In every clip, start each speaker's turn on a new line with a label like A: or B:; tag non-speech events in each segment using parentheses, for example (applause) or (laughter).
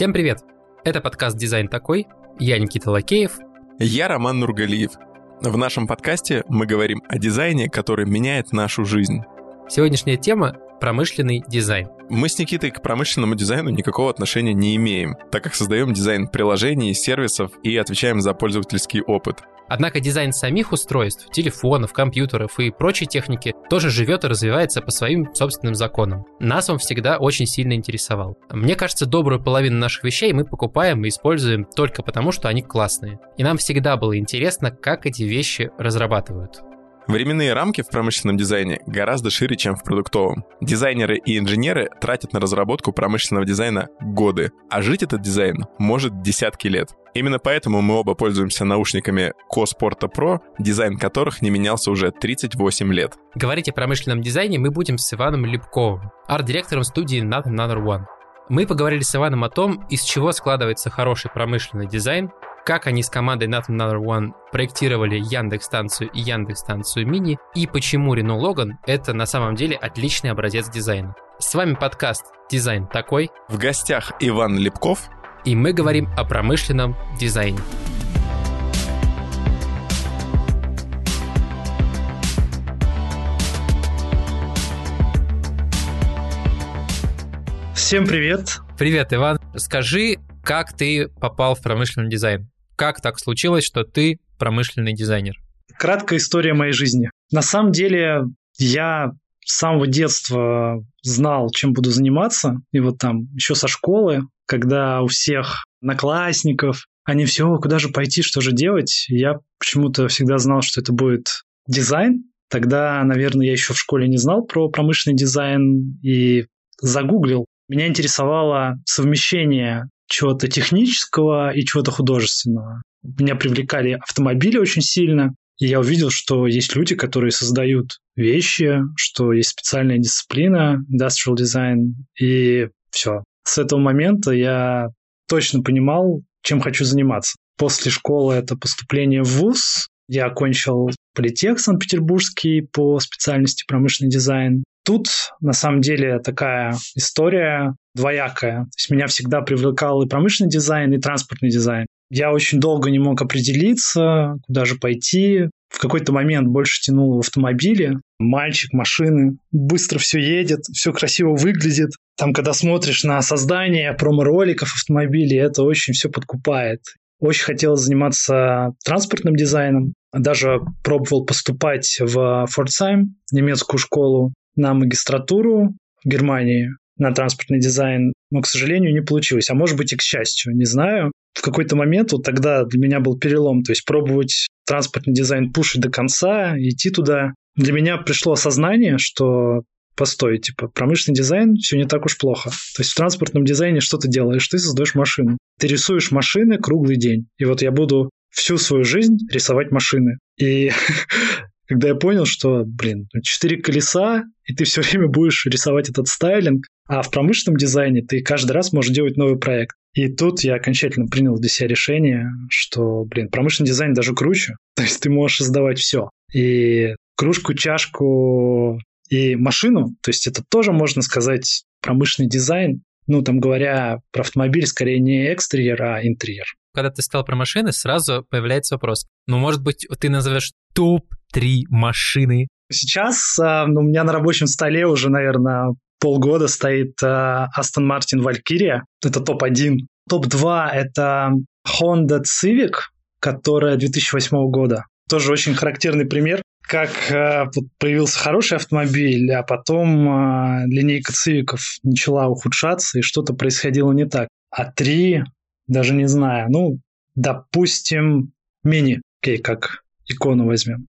A: Всем привет! Это подкаст «Дизайн такой». Я Никита Лакеев.
B: Я Роман Нургалиев. В нашем подкасте мы говорим о дизайне, который меняет нашу жизнь.
A: Сегодняшняя тема – промышленный дизайн.
B: Мы с Никитой к промышленному дизайну никакого отношения не имеем, так как создаем дизайн приложений, сервисов и отвечаем за пользовательский опыт.
A: Однако дизайн самих устройств, телефонов, компьютеров и прочей техники тоже живет и развивается по своим собственным законам. Нас он всегда очень сильно интересовал. Мне кажется, добрую половину наших вещей мы покупаем и используем только потому, что они классные. И нам всегда было интересно, как эти вещи разрабатывают.
B: Временные рамки в промышленном дизайне гораздо шире, чем в продуктовом. Дизайнеры и инженеры тратят на разработку промышленного дизайна годы, а жить этот дизайн может десятки лет. Именно поэтому мы оба пользуемся наушниками Koss Porta Pro, дизайн которых не менялся уже 38 лет.
A: Говорить о промышленном дизайне мы будем с Иваном Лепковым, арт-директором студии Not Another One. Мы поговорили с Иваном о том, из чего складывается хороший промышленный дизайн, как они с командой Not Another One проектировали Яндекс-станцию и Яндекс-станцию Мини, и почему Renault Logan — это на самом деле отличный образец дизайна. С вами подкаст «Дизайн такой».
B: В гостях Иван Лепков.
A: И мы говорим о промышленном дизайне.
C: Всем привет.
A: Привет, Иван. Скажи, как ты попал в промышленный дизайн? Как так случилось, что ты промышленный дизайнер?
C: Краткая история моей жизни. На самом деле, я с самого детства знал, чем буду заниматься. И вот там еще со школы, когда у всех наклассников, они все, куда же пойти, что же делать, я почему-то всегда знал, что это будет дизайн. Тогда, наверное, я еще в школе не знал про промышленный дизайн и загуглил. Меня интересовало совмещение чего-то технического и чего-то художественного. Меня привлекали автомобили очень сильно, и я увидел, что есть люди, которые создают вещи, что есть специальная дисциплина, industrial design, и все. С этого момента я точно понимал, чем хочу заниматься. После школы это поступление в ВУЗ. Я окончил политех Санкт-Петербургский по специальности промышленный дизайн. Тут, на самом деле, такая история двоякая. То есть меня всегда привлекал и промышленный дизайн, и транспортный дизайн. Я очень долго не мог определиться, куда же пойти. В какой-то момент больше тянул в автомобиле. Мальчик, машины, быстро все едет, все красиво выглядит. Там, когда смотришь на создание промо-роликов автомобилей, это очень все подкупает. Очень хотел заниматься транспортным дизайном. Даже пробовал поступать в Фордсайм, немецкую школу, на магистратуру в Германии на транспортный дизайн, но, к сожалению, не получилось. А может быть и к счастью, не знаю. В какой-то момент вот тогда для меня был перелом, то есть пробовать транспортный дизайн пушить до конца, идти туда. Для меня пришло осознание, что постой, типа, промышленный дизайн все не так уж плохо. То есть в транспортном дизайне что ты делаешь? Ты создаешь машину. Ты рисуешь машины круглый день. И вот я буду всю свою жизнь рисовать машины. И (laughs) когда я понял, что, блин, четыре колеса, и ты все (laughs) время будешь рисовать этот стайлинг, а в промышленном дизайне ты каждый раз можешь делать новый проект. И тут я окончательно принял для себя решение, что, блин, промышленный дизайн даже круче. (laughs) То есть ты можешь создавать все. И кружку, чашку и машину, то есть это тоже, можно сказать, промышленный дизайн. Ну, там говоря про автомобиль, скорее не экстерьер, а интерьер.
A: Когда ты сказал про машины, сразу появляется вопрос. Ну, может быть, ты назовешь топ-3 машины?
C: Сейчас э, ну, у меня на рабочем столе уже, наверное, полгода стоит Aston Martin Valkyria. Это топ-1. Топ-2 — это Honda Civic, которая 2008 года. Тоже очень характерный пример, как э, появился хороший автомобиль, а потом э, линейка цивиков начала ухудшаться, и что-то происходило не так. А три, даже не знаю, ну, допустим, мини, окей, как икону возьмем.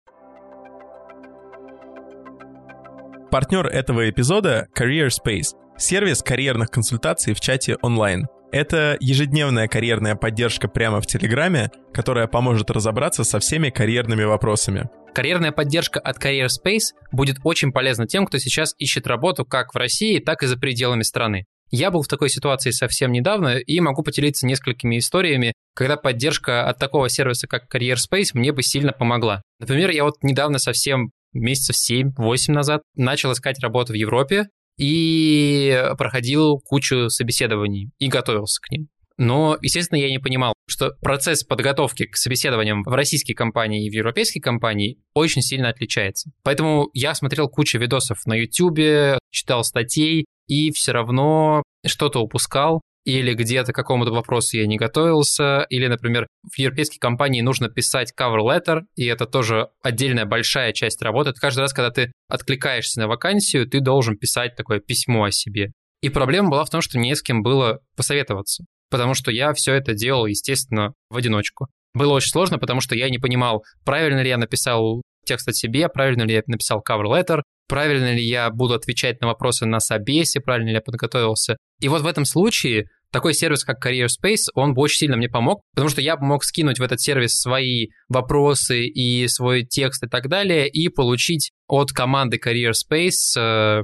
B: Партнер этого эпизода — Career Space, сервис карьерных консультаций в чате онлайн. Это ежедневная карьерная поддержка прямо в Телеграме, которая поможет разобраться со всеми карьерными вопросами.
A: Карьерная поддержка от Career Space будет очень полезна тем, кто сейчас ищет работу как в России, так и за пределами страны. Я был в такой ситуации совсем недавно и могу поделиться несколькими историями, когда поддержка от такого сервиса, как Career Space, мне бы сильно помогла. Например, я вот недавно совсем месяцев 7-8 назад начал искать работу в Европе и проходил кучу собеседований и готовился к ним. Но, естественно, я не понимал, что процесс подготовки к собеседованиям в российской компании и в европейской компании очень сильно отличается. Поэтому я смотрел кучу видосов на YouTube, читал статей, и все равно что-то упускал, или где-то к какому-то вопросу я не готовился, или, например, в европейской компании нужно писать cover letter, и это тоже отдельная большая часть работы. Каждый раз, когда ты откликаешься на вакансию, ты должен писать такое письмо о себе. И проблема была в том, что не с кем было посоветоваться, потому что я все это делал, естественно, в одиночку. Было очень сложно, потому что я не понимал, правильно ли я написал текст от себе, правильно ли я написал cover letter, правильно ли я буду отвечать на вопросы на собесе, правильно ли я подготовился. И вот в этом случае такой сервис, как Career Space, он бы очень сильно мне помог, потому что я мог скинуть в этот сервис свои вопросы и свой текст и так далее, и получить от команды Career Space э,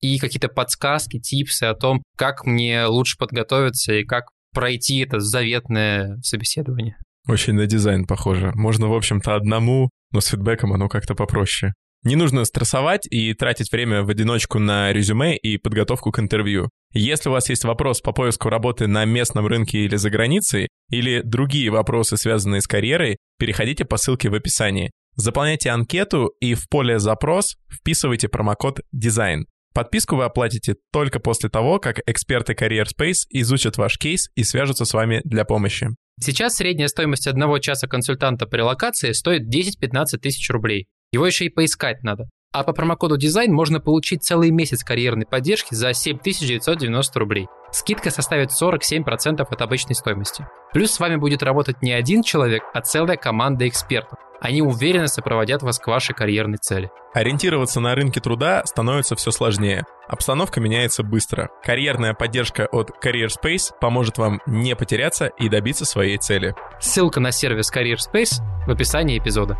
A: и какие-то подсказки, типсы о том, как мне лучше подготовиться и как пройти это заветное собеседование.
B: Очень на дизайн похоже. Можно, в общем-то, одному, но с фидбэком оно как-то попроще. Не нужно стрессовать и тратить время в одиночку на резюме и подготовку к интервью. Если у вас есть вопрос по поиску работы на местном рынке или за границей, или другие вопросы, связанные с карьерой, переходите по ссылке в описании. Заполняйте анкету и в поле «Запрос» вписывайте промокод «Дизайн». Подписку вы оплатите только после того, как эксперты Career Space изучат ваш кейс и свяжутся с вами для помощи.
A: Сейчас средняя стоимость одного часа консультанта по релокации стоит 10-15 тысяч рублей. Его еще и поискать надо. А по промокоду дизайн можно получить целый месяц карьерной поддержки за 7990 рублей. Скидка составит 47% от обычной стоимости. Плюс с вами будет работать не один человек, а целая команда экспертов. Они уверенно сопроводят вас к вашей карьерной цели.
B: Ориентироваться на рынке труда становится все сложнее. Обстановка меняется быстро. Карьерная поддержка от Career Space поможет вам не потеряться и добиться своей цели.
A: Ссылка на сервис Career Space в описании эпизода.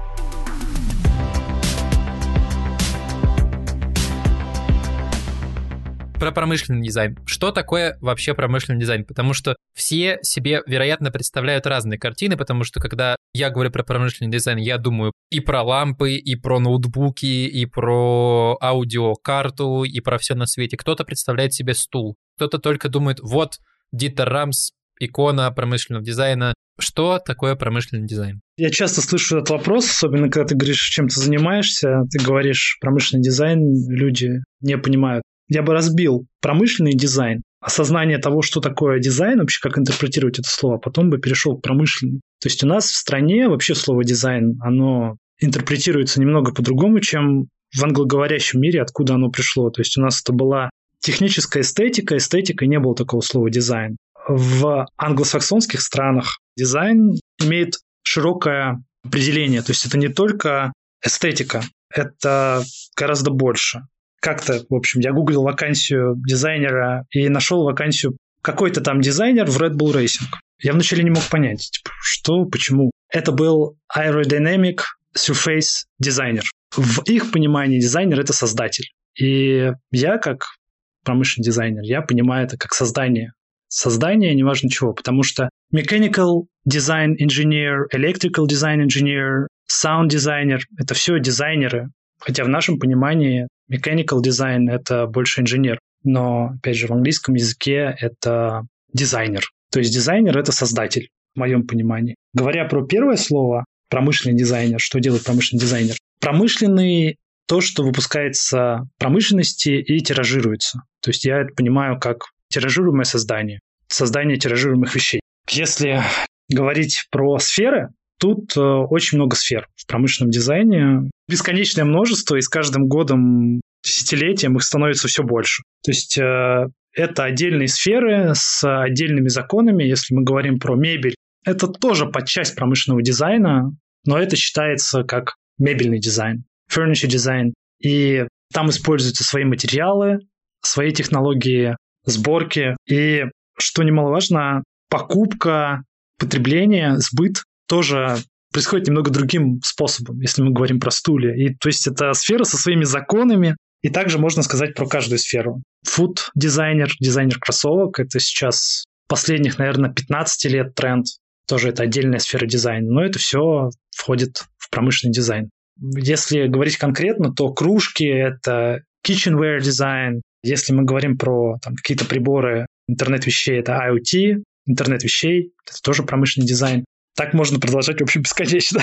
A: Про промышленный дизайн. Что такое вообще промышленный дизайн? Потому что все себе, вероятно, представляют разные картины, потому что когда я говорю про промышленный дизайн, я думаю и про лампы, и про ноутбуки, и про аудиокарту, и про все на свете. Кто-то представляет себе стул, кто-то только думает, вот Дитер Рамс, икона промышленного дизайна. Что такое промышленный дизайн?
C: Я часто слышу этот вопрос, особенно когда ты говоришь, чем ты занимаешься, ты говоришь промышленный дизайн, люди не понимают я бы разбил промышленный дизайн, осознание того, что такое дизайн, вообще как интерпретировать это слово, а потом бы перешел к промышленный. То есть у нас в стране вообще слово дизайн, оно интерпретируется немного по-другому, чем в англоговорящем мире, откуда оно пришло. То есть у нас это была техническая эстетика, эстетика не было такого слова дизайн. В англосаксонских странах дизайн имеет широкое определение, то есть это не только эстетика, это гораздо больше как-то, в общем, я гуглил вакансию дизайнера и нашел вакансию какой-то там дизайнер в Red Bull Racing. Я вначале не мог понять, типа, что, почему. Это был Aerodynamic Surface дизайнер. В их понимании дизайнер — это создатель. И я, как промышленный дизайнер, я понимаю это как создание. Создание, неважно чего, потому что mechanical design engineer, electrical design engineer, sound designer — это все дизайнеры, Хотя в нашем понимании mechanical design — это больше инженер, но, опять же, в английском языке это дизайнер. То есть дизайнер — это создатель, в моем понимании. Говоря про первое слово, промышленный дизайнер, что делает промышленный дизайнер? Промышленный — то, что выпускается промышленности и тиражируется. То есть я это понимаю как тиражируемое создание, создание тиражируемых вещей. Если говорить про сферы, Тут э, очень много сфер в промышленном дизайне. Бесконечное множество, и с каждым годом, десятилетием их становится все больше. То есть э, это отдельные сферы с отдельными законами. Если мы говорим про мебель, это тоже подчасть промышленного дизайна, но это считается как мебельный дизайн, furniture дизайн. И там используются свои материалы, свои технологии сборки. И, что немаловажно, покупка, потребление, сбыт тоже происходит немного другим способом, если мы говорим про стулья. И то есть это сфера со своими законами, и также можно сказать про каждую сферу. Фуд-дизайнер, дизайнер кроссовок, это сейчас последних, наверное, 15 лет тренд. Тоже это отдельная сфера дизайна, но это все входит в промышленный дизайн. Если говорить конкретно, то кружки — это kitchenware дизайн. Если мы говорим про там, какие-то приборы интернет вещей, это IoT, интернет вещей, это тоже промышленный дизайн. Так можно продолжать, в общем, бесконечно.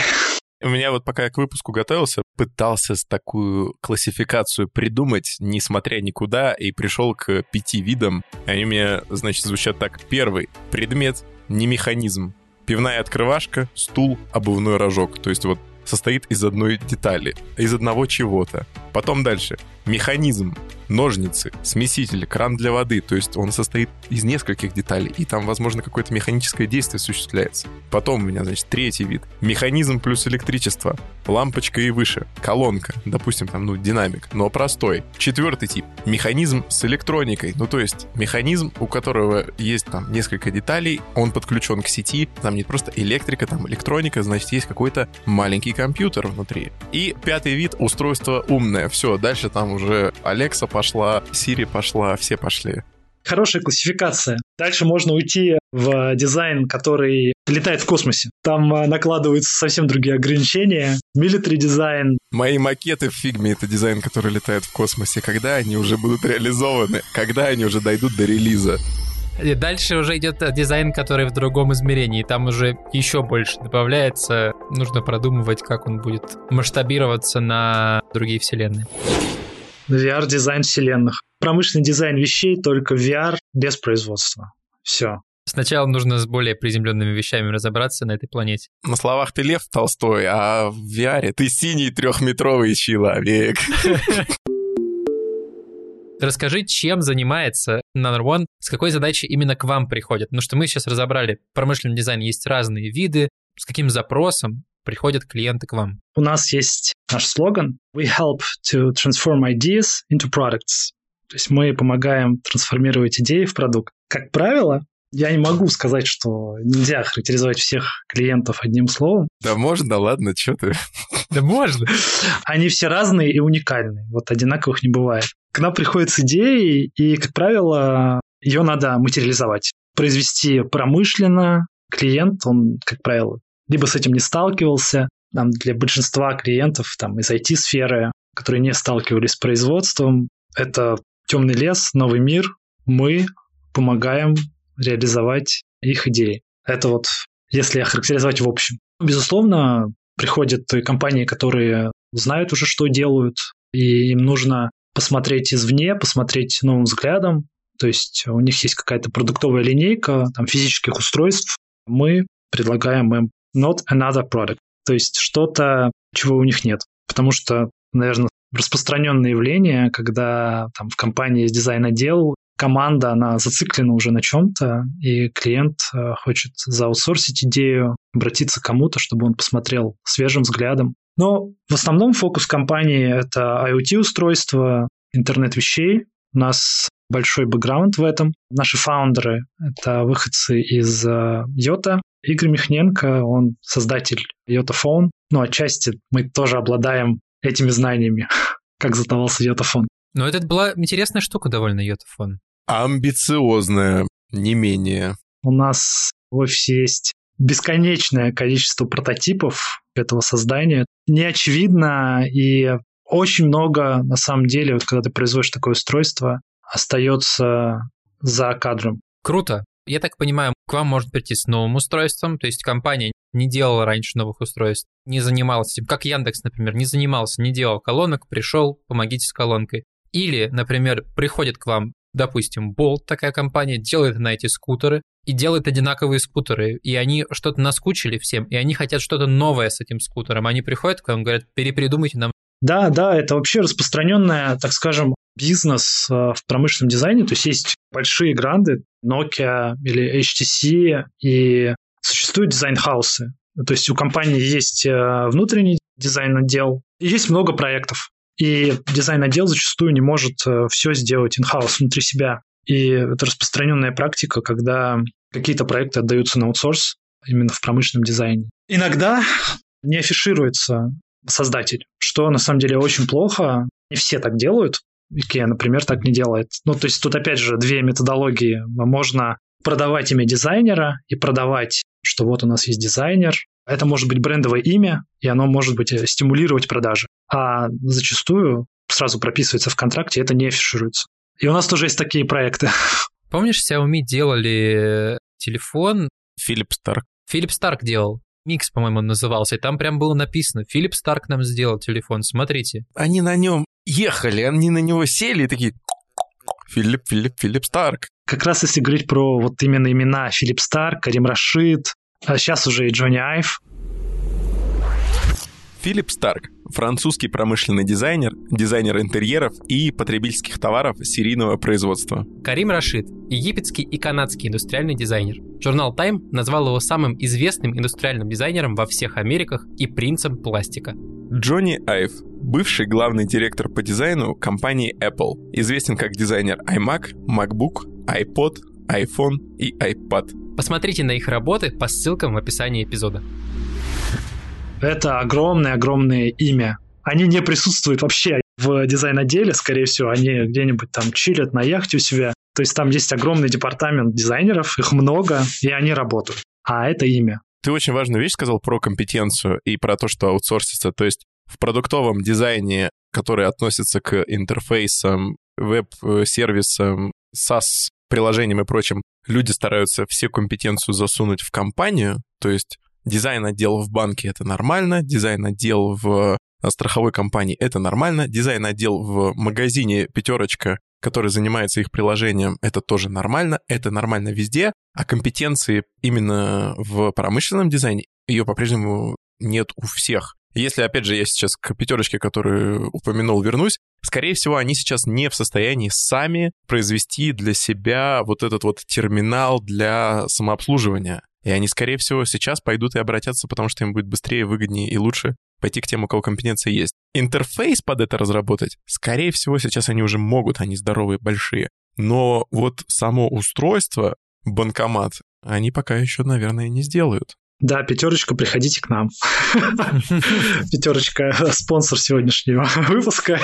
B: У меня вот пока я к выпуску готовился, пытался такую классификацию придумать, несмотря никуда, и пришел к пяти видам. Они у меня, значит, звучат так. Первый — предмет, не механизм. Пивная открывашка, стул, обувной рожок. То есть вот состоит из одной детали, из одного чего-то. Потом дальше. Механизм, ножницы, смеситель, кран для воды. То есть он состоит из нескольких деталей, и там, возможно, какое-то механическое действие осуществляется. Потом у меня, значит, третий вид. Механизм плюс электричество. Лампочка и выше. Колонка. Допустим, там, ну, динамик, но простой. Четвертый тип. Механизм с электроникой. Ну, то есть механизм, у которого есть там несколько деталей, он подключен к сети. Там не просто электрика, там электроника, значит, есть какой-то маленький компьютер внутри. И пятый вид — устройство умное все, дальше там уже Алекса пошла, Сири пошла, все пошли.
C: Хорошая классификация. Дальше можно уйти в дизайн, который летает в космосе. Там а, накладываются совсем другие ограничения. Military дизайн.
B: Мои макеты в фигме — это дизайн, который летает в космосе. Когда они уже будут реализованы? Когда они уже дойдут до релиза?
A: И дальше уже идет дизайн, который в другом измерении. Там уже еще больше добавляется. Нужно продумывать, как он будет масштабироваться на другие вселенные.
C: VR-дизайн вселенных. Промышленный дизайн вещей только VR без производства. Все.
A: Сначала нужно с более приземленными вещами разобраться на этой планете.
B: На словах ты Лев Толстой, а в VR ты синий трехметровый человек. (laughs)
A: Расскажи, чем занимается Number One, с какой задачей именно к вам приходят. Потому что мы сейчас разобрали, в промышленном дизайне есть разные виды, с каким запросом приходят клиенты к вам.
C: У нас есть наш слоган «We help to transform ideas into products». То есть мы помогаем трансформировать идеи в продукт. Как правило, я не могу сказать, что нельзя характеризовать всех клиентов одним словом.
B: Да можно, ладно, что ты.
A: Да можно.
C: Они все разные и уникальные. Вот одинаковых не бывает. К нам приходят с идеей, и, как правило, ее надо материализовать. Произвести промышленно. Клиент, он, как правило, либо с этим не сталкивался. Там, для большинства клиентов там, из IT-сферы, которые не сталкивались с производством, это темный лес, новый мир. Мы помогаем реализовать их идеи. Это вот если охарактеризовать в общем. Безусловно, приходят компании, которые знают уже, что делают, и им нужно посмотреть извне, посмотреть новым взглядом. То есть у них есть какая-то продуктовая линейка там, физических устройств. Мы предлагаем им not another product, то есть что-то, чего у них нет. Потому что, наверное, распространенное явление, когда там в компании есть дизайн-отдел, команда, она зациклена уже на чем-то, и клиент э, хочет зааутсорсить идею, обратиться к кому-то, чтобы он посмотрел свежим взглядом. Но в основном фокус компании — это IoT-устройства, интернет вещей. У нас большой бэкграунд в этом. Наши фаундеры — это выходцы из Йота. Э, Игорь Михненко, он создатель Йота Phone. Ну, отчасти мы тоже обладаем этими знаниями, (laughs) как задавался Йота Phone.
A: Но это была интересная штука довольно, Йотафон.
B: Амбициозная, не менее.
C: У нас в офисе есть бесконечное количество прототипов этого создания. Не очевидно и очень много, на самом деле, вот когда ты производишь такое устройство, остается за кадром.
A: Круто. Я так понимаю, к вам может прийти с новым устройством, то есть компания не делала раньше новых устройств, не занималась этим, как Яндекс, например, не занимался, не делал колонок, пришел, помогите с колонкой. Или, например, приходит к вам, допустим, Bolt, такая компания, делает на эти скутеры и делает одинаковые скутеры, и они что-то наскучили всем, и они хотят что-то новое с этим скутером. Они приходят к вам говорят, перепридумайте нам.
C: Да, да, это вообще распространенная, так скажем, бизнес э, в промышленном дизайне. То есть есть большие гранды, Nokia или HTC, и существуют дизайн-хаусы. То есть у компании есть э, внутренний дизайн-отдел, и есть много проектов. И дизайн-отдел зачастую не может э, все сделать in-house внутри себя. И это распространенная практика, когда какие-то проекты отдаются на аутсорс именно в промышленном дизайне. Иногда не афишируется создатель, что на самом деле очень плохо. Не все так делают. IKEA, например, так не делает. Ну, то есть тут опять же две методологии. Можно продавать имя дизайнера и продавать, что вот у нас есть дизайнер, это может быть брендовое имя, и оно может быть э, стимулировать продажи. А зачастую сразу прописывается в контракте, это не афишируется. И у нас тоже есть такие проекты. (laughs)
A: Помнишь, Xiaomi делали телефон.
B: Филипп Старк.
A: Филипп Старк делал. Микс, по-моему, он назывался, и там прям было написано, Филипп Старк нам сделал телефон, смотрите.
B: Они на нем ехали, они на него сели и такие... Филипп, Филипп, Филипп Старк.
C: Как раз если говорить про вот именно имена Филипп Старк, Карим Рашид, а сейчас уже и Джонни Айв.
B: Филипп Старк – французский промышленный дизайнер, дизайнер интерьеров и потребительских товаров серийного производства.
A: Карим Рашид – египетский и канадский индустриальный дизайнер. Журнал Time назвал его самым известным индустриальным дизайнером во всех Америках и принцем пластика.
B: Джонни Айв – бывший главный директор по дизайну компании Apple, известен как дизайнер iMac, MacBook, iPod, iPhone и iPad.
A: Посмотрите на их работы по ссылкам в описании эпизода.
C: Это огромное-огромное имя. Они не присутствуют вообще в дизайн-отделе, скорее всего, они где-нибудь там чилят на яхте у себя. То есть там есть огромный департамент дизайнеров, их много, и они работают. А это имя.
B: Ты очень важную вещь сказал про компетенцию и про то, что аутсорсится. То есть в продуктовом дизайне, который относится к интерфейсам, веб-сервисам, SaaS приложениям и прочим, люди стараются все компетенцию засунуть в компанию, то есть Дизайн-отдел в банке — это нормально, дизайн-отдел в э, страховой компании — это нормально, дизайн-отдел в магазине «Пятерочка», который занимается их приложением, это тоже нормально, это нормально везде, а компетенции именно в промышленном дизайне ее по-прежнему нет у всех. Если, опять же, я сейчас к пятерочке, которую упомянул, вернусь, скорее всего, они сейчас не в состоянии сами произвести для себя вот этот вот терминал для самообслуживания. И они, скорее всего, сейчас пойдут и обратятся, потому что им будет быстрее, выгоднее и лучше пойти к тем, у кого компетенция есть. Интерфейс под это разработать, скорее всего, сейчас они уже могут, они здоровые, большие. Но вот само устройство, банкомат, они пока еще, наверное, не сделают.
C: Да, пятерочка, приходите к нам. (laughs) Пятерочка спонсор сегодняшнего (laughs) выпуска.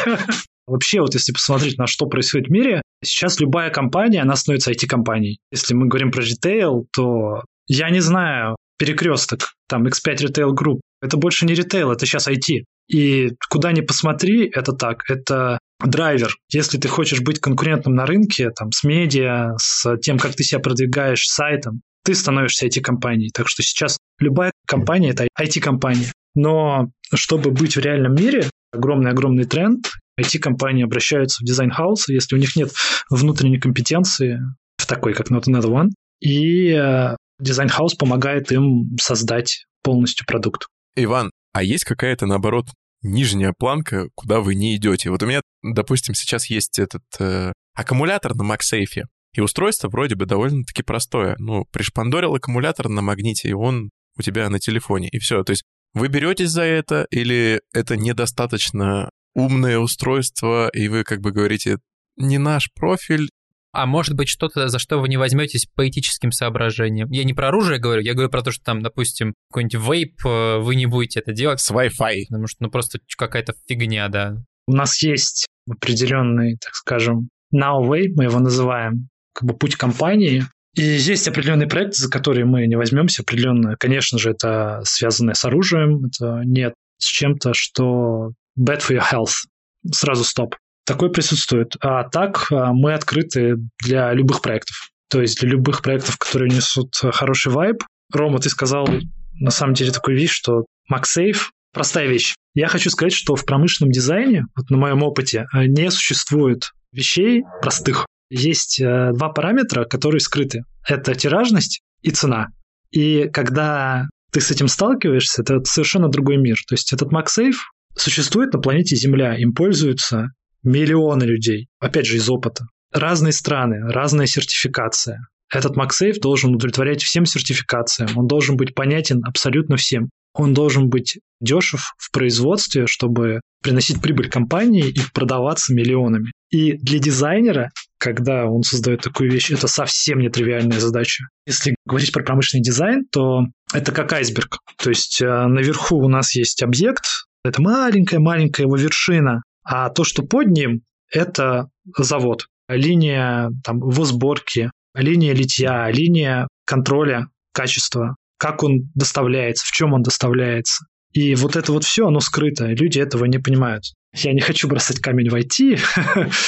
C: Вообще, вот если посмотреть на что происходит в мире, сейчас любая компания, она становится IT-компанией. Если мы говорим про ритейл, то я не знаю, перекресток, там X5 Retail Group, это больше не ритейл, это сейчас IT. И куда ни посмотри, это так, это драйвер. Если ты хочешь быть конкурентным на рынке, там, с медиа, с тем, как ты себя продвигаешь сайтом, ты становишься IT-компанией. Так что сейчас любая компания – это IT-компания. Но чтобы быть в реальном мире, огромный-огромный тренд, IT-компании обращаются в дизайн-хаус, если у них нет внутренней компетенции, в такой, как Not Another One, и э, дизайн-хаус помогает им создать полностью продукт.
B: Иван, а есть какая-то, наоборот, нижняя планка, куда вы не идете? Вот у меня, допустим, сейчас есть этот э, аккумулятор на MagSafe, и устройство вроде бы довольно-таки простое. Ну, пришпандорил аккумулятор на магните, и он у тебя на телефоне, и все. То есть вы беретесь за это, или это недостаточно умное устройство, и вы как бы говорите, не наш профиль,
A: а может быть что-то, за что вы не возьметесь по этическим соображениям. Я не про оружие говорю, я говорю про то, что там, допустим, какой-нибудь вейп, э, вы не будете это делать.
B: С Wi-Fi.
A: Потому что, ну, просто какая-то фигня, да.
C: У нас есть определенный, так скажем, now way, мы его называем, как бы путь компании, и есть определенный проект, за который мы не возьмемся, определенно. Конечно же, это связанное с оружием, это нет с чем-то, что bad for your health. Сразу стоп. Такое присутствует. А так а, мы открыты для любых проектов. То есть для любых проектов, которые несут хороший вайб. Рома, ты сказал на самом деле такую вещь, что MagSafe – простая вещь. Я хочу сказать, что в промышленном дизайне, вот на моем опыте, а, не существует вещей простых. Есть два параметра, которые скрыты. Это тиражность и цена. И когда ты с этим сталкиваешься, это совершенно другой мир. То есть этот MagSafe существует на планете Земля, им пользуются миллионы людей, опять же, из опыта. Разные страны, разная сертификация. Этот MagSafe должен удовлетворять всем сертификациям, он должен быть понятен абсолютно всем. Он должен быть дешев в производстве, чтобы приносить прибыль компании и продаваться миллионами. И для дизайнера, когда он создает такую вещь, это совсем нетривиальная задача. Если говорить про промышленный дизайн, то это как айсберг. То есть э, наверху у нас есть объект, это маленькая-маленькая его вершина, а то, что под ним, это завод. Линия там, его сборки, линия литья, линия контроля качества, как он доставляется, в чем он доставляется. И вот это вот все, оно скрыто, люди этого не понимают. Я не хочу бросать камень в IT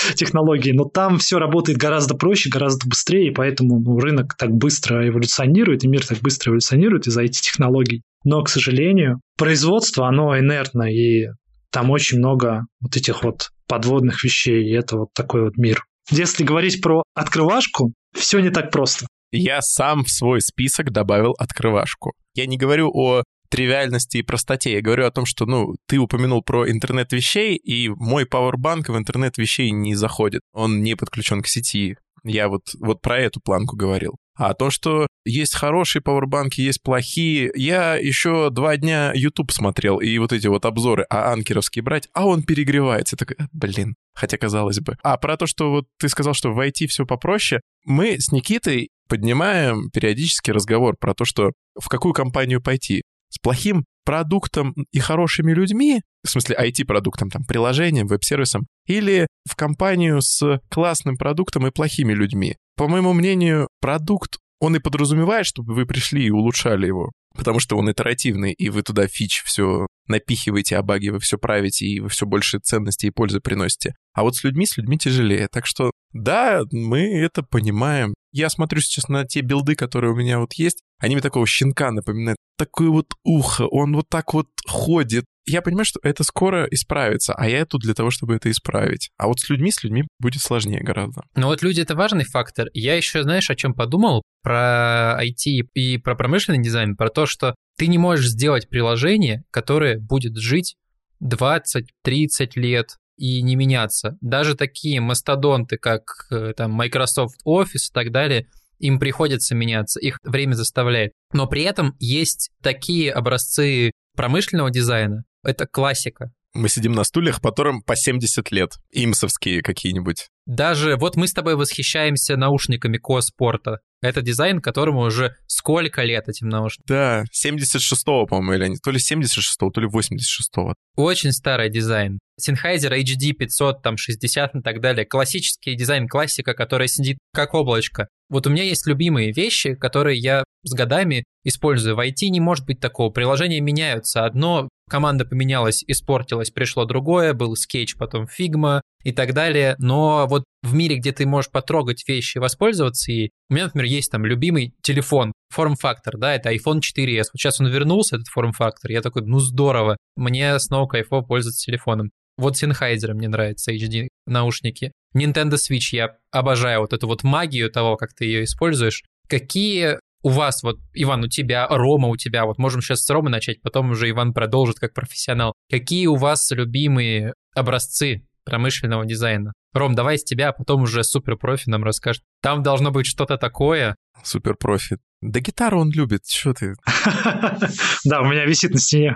C: (laughs) технологии, но там все работает гораздо проще, гораздо быстрее, и поэтому ну, рынок так быстро эволюционирует, и мир так быстро эволюционирует из-за IT-технологий. Но, к сожалению, производство, оно инертно, и там очень много вот этих вот подводных вещей, и это вот такой вот мир. Если говорить про открывашку, все не так просто.
B: Я сам в свой список добавил открывашку. Я не говорю о тривиальности и простоте. Я говорю о том, что, ну, ты упомянул про интернет вещей, и мой пауэрбанк в интернет вещей не заходит. Он не подключен к сети. Я вот, вот про эту планку говорил. А то, что есть хорошие пауэрбанки, есть плохие. Я еще два дня YouTube смотрел, и вот эти вот обзоры, а анкеровский брать, а он перегревается. Так, «Э, блин, хотя казалось бы. А про то, что вот ты сказал, что в IT все попроще, мы с Никитой поднимаем периодически разговор про то, что в какую компанию пойти с плохим продуктом и хорошими людьми, в смысле IT-продуктом, там, приложением, веб-сервисом, или в компанию с классным продуктом и плохими людьми. По моему мнению, продукт, он и подразумевает, чтобы вы пришли и улучшали его, потому что он итеративный, и вы туда фич все напихиваете, а баги вы все правите, и вы все больше ценностей и пользы приносите. А вот с людьми, с людьми тяжелее. Так что, да, мы это понимаем. Я смотрю сейчас на те билды, которые у меня вот есть, они мне такого щенка напоминают. Такое вот ухо, он вот так вот ходит. Я понимаю, что это скоро исправится, а я тут для того, чтобы это исправить. А вот с людьми, с людьми будет сложнее гораздо.
A: Ну вот люди — это важный фактор. Я еще, знаешь, о чем подумал? Про IT и про промышленный дизайн, про то, что ты не можешь сделать приложение, которое будет жить 20-30 лет и не меняться. Даже такие мастодонты, как э, там Microsoft Office и так далее, им приходится меняться, их время заставляет. Но при этом есть такие образцы промышленного дизайна, это классика.
B: Мы сидим на стульях, которым по 70 лет. Имсовские какие-нибудь.
A: Даже вот мы с тобой восхищаемся наушниками Коспорта. Это дизайн, которому уже сколько лет этим наушникам?
B: Да, 76-го, по-моему, или они, то ли 76-го, то ли 86-го.
A: Очень старый дизайн. Sennheiser HD 500, там 60 и так далее. Классический дизайн, классика, которая сидит как облачко. Вот у меня есть любимые вещи, которые я с годами использую. В IT не может быть такого. Приложения меняются. Одно команда поменялась, испортилась, пришло другое, был Sketch, потом Figma и так далее. Но вот в мире, где ты можешь потрогать вещи, воспользоваться ей, у меня, например, есть там любимый телефон, форм-фактор, да, это iPhone 4s. Вот сейчас он вернулся, этот форм-фактор, я такой, ну здорово, мне снова кайфово пользоваться телефоном. Вот Sennheiser мне нравится, HD наушники. Nintendo Switch, я обожаю вот эту вот магию того, как ты ее используешь. Какие у вас, вот, Иван, у тебя, Рома у тебя, вот можем сейчас с Ромы начать, потом уже Иван продолжит как профессионал. Какие у вас любимые образцы промышленного дизайна? Ром, давай с тебя, а потом уже суперпрофи нам расскажет. Там должно быть что-то такое.
B: Суперпрофи. Да гитару он любит, что ты? (laughs)
C: Да, у меня висит на стене.